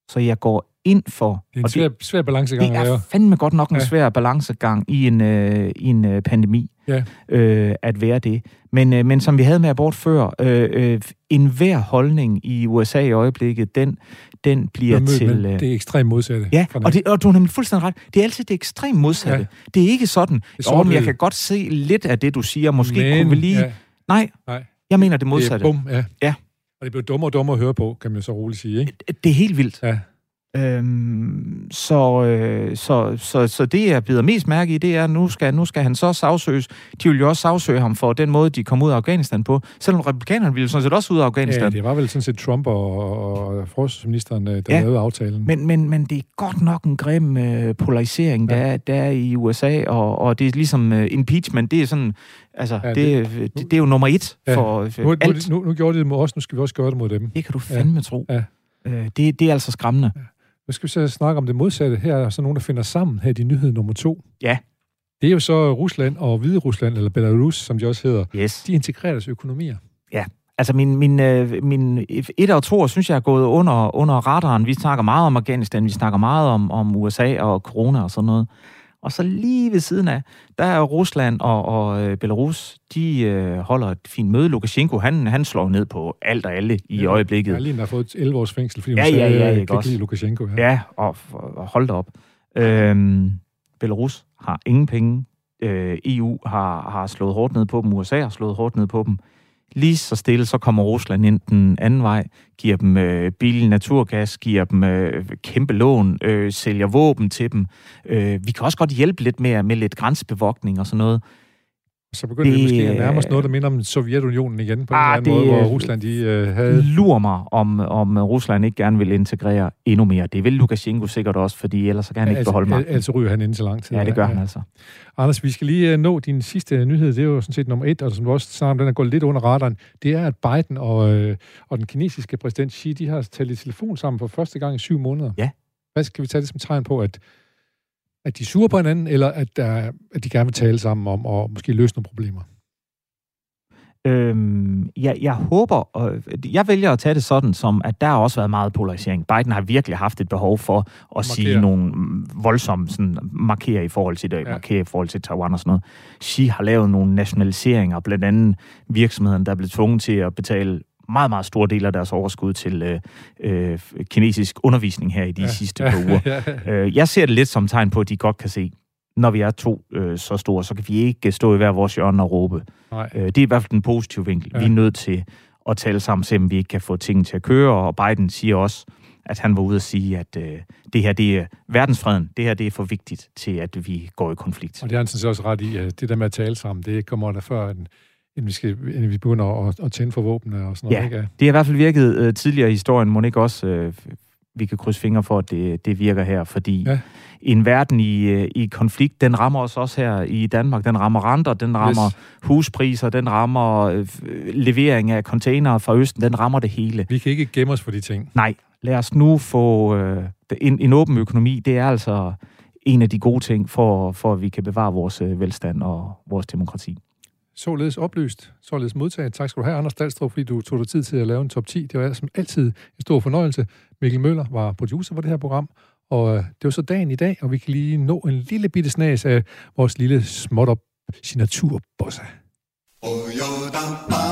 Så jeg går ind for... Det er en svær, svær balancegang. Det er fandme godt nok en ja. svær balancegang i en, øh, i en øh, pandemi, ja. øh, at være det. Men, øh, men som vi havde med abort før, øh, øh, enhver holdning i USA i øjeblikket, den, den bliver mød, til... Øh, det er ekstremt modsatte. Ja, og, det, og du har nemlig fuldstændig ret. Det er altid det ekstremt modsatte. Ja. Det er ikke sådan, at jeg kan godt se lidt af det, du siger. Måske men, kunne vi lige... Ja. Nej, Nej, jeg mener det modsatte. Det er bum, ja. ja. Og det bliver dummere og dummere at høre på, kan man så roligt sige, ikke? Det er helt vildt. Ja. Øhm, så, øh, så, så, så det, jeg bider mest mærke i, det er, at nu skal, nu skal han så sagsøges. De vil jo også sagsøge ham for den måde, de kom ud af Afghanistan på. Selvom republikanerne ville sådan set også ud af Afghanistan. Ja, det var vel sådan set Trump og, og forsvarsministeren, øh, der ja, lavede aftalen. Men, men, men det er godt nok en grim øh, polarisering, ja. der, er, der er i USA, og, og det er ligesom øh, impeachment, det er sådan... Altså, ja, det, det, det, det er jo nummer et ja. for, for nu, alt. Nu, nu, nu gjorde de det mod os, nu skal vi også gøre det mod dem. Det kan du fandme ja. tro. Ja. Øh, det, det er altså skræmmende. Ja. Nu skal vi så snakke om det modsatte. Her er så nogen, der finder sammen her i nyhed nummer to. Ja. Det er jo så Rusland og Hvide Rusland, eller Belarus, som de også hedder. Yes. De integrerer deres økonomier. Ja, Altså min, min, øh, min et og to synes jeg er gået under, under radaren. Vi snakker meget om Afghanistan, vi snakker meget om, om USA og corona og sådan noget. Og så lige ved siden af, der er Rusland og, og øh, Belarus, de øh, holder et fint møde. Lukashenko, han, han slår ned på alt og alle i ja, øjeblikket. Ja, lige har fået 11 års fængsel, fordi ja, hun ja, sagde, ja, ja, kan ikke lide Lukashenko. Ja, ja og, og hold da op. Øhm, Belarus har ingen penge. Øh, EU har, har slået hårdt ned på dem. USA har slået hårdt ned på dem. Lige så stille, så kommer Rusland ind den anden vej, giver dem øh, billig naturgas, giver dem øh, kæmpe lån, øh, sælger våben til dem. Øh, vi kan også godt hjælpe lidt med, med lidt grænsebevogtning og sådan noget. Så begynder det, vi måske at nærme os noget, der minder om Sovjetunionen igen, på ah, en eller anden måde, hvor Rusland de, uh, havde... lurer mig, om, om Rusland ikke gerne vil integrere endnu mere. Det vil Lukashenko sikkert også, fordi ellers så kan han ja, ikke altså, beholde magten. Altså ryger han ind så lang tid. Ja, det gør ja. han altså. Anders, vi skal lige uh, nå din sidste nyhed. Det er jo sådan set nummer et, og som du også snakker om, den er gået lidt under radaren. Det er, at Biden og, øh, og den kinesiske præsident Xi, de har talt i telefon sammen for første gang i syv måneder. Ja. Hvad skal vi tage det som tegn på, at at de er sure på hinanden, eller at, der, at de gerne vil tale sammen om og måske løse nogle problemer? Øhm, jeg, jeg håber, og jeg vælger at tage det sådan, som at der har også været meget polarisering. Biden har virkelig haft et behov for at markere. sige nogle voldsomme sådan, markere i forhold til det, ja. markere i forhold til Taiwan og sådan noget. Xi har lavet nogle nationaliseringer, blandt andet virksomheden, der er blevet tvunget til at betale meget, meget store del af deres overskud til øh, øh, kinesisk undervisning her i de ja. sidste par uger. Øh, jeg ser det lidt som tegn på, at de godt kan se, når vi er to øh, så store, så kan vi ikke stå i hver vores hjørne og råbe. Nej. Øh, det er i hvert fald den positive vinkel. Ja. Vi er nødt til at tale sammen, selvom vi ikke kan få tingene til at køre, og Biden siger også, at han var ude at sige, at øh, det her det er verdensfreden, det her det er for vigtigt til, at vi går i konflikt. Og det er han sådan også ret i, at det der med at tale sammen, det kommer der før, end, end vi, skal, end vi begynder at, at tænde for våbne og sådan noget. Ja, ikke? det har i hvert fald virket øh, tidligere i historien, må ikke også, øh, vi kan krydse fingre for, at det, det virker her, fordi ja en verden i, øh, i konflikt, den rammer os også her i Danmark. Den rammer renter, den rammer yes. huspriser, den rammer øh, levering af containere fra Østen, den rammer det hele. Vi kan ikke gemme os for de ting. Nej, lad os nu få øh, en, en åben økonomi. Det er altså en af de gode ting for, for at vi kan bevare vores øh, velstand og vores demokrati. Således opløst, således modtaget. Tak skal du have, Anders Dahlstrup, fordi du tog dig tid til at lave en top 10. Det var som altid en stor fornøjelse. Mikkel Møller var producer for det her program, og øh, det var så dagen i dag, og vi kan lige nå en lille bitte snas af vores lille småt op signaturbossa. Oh,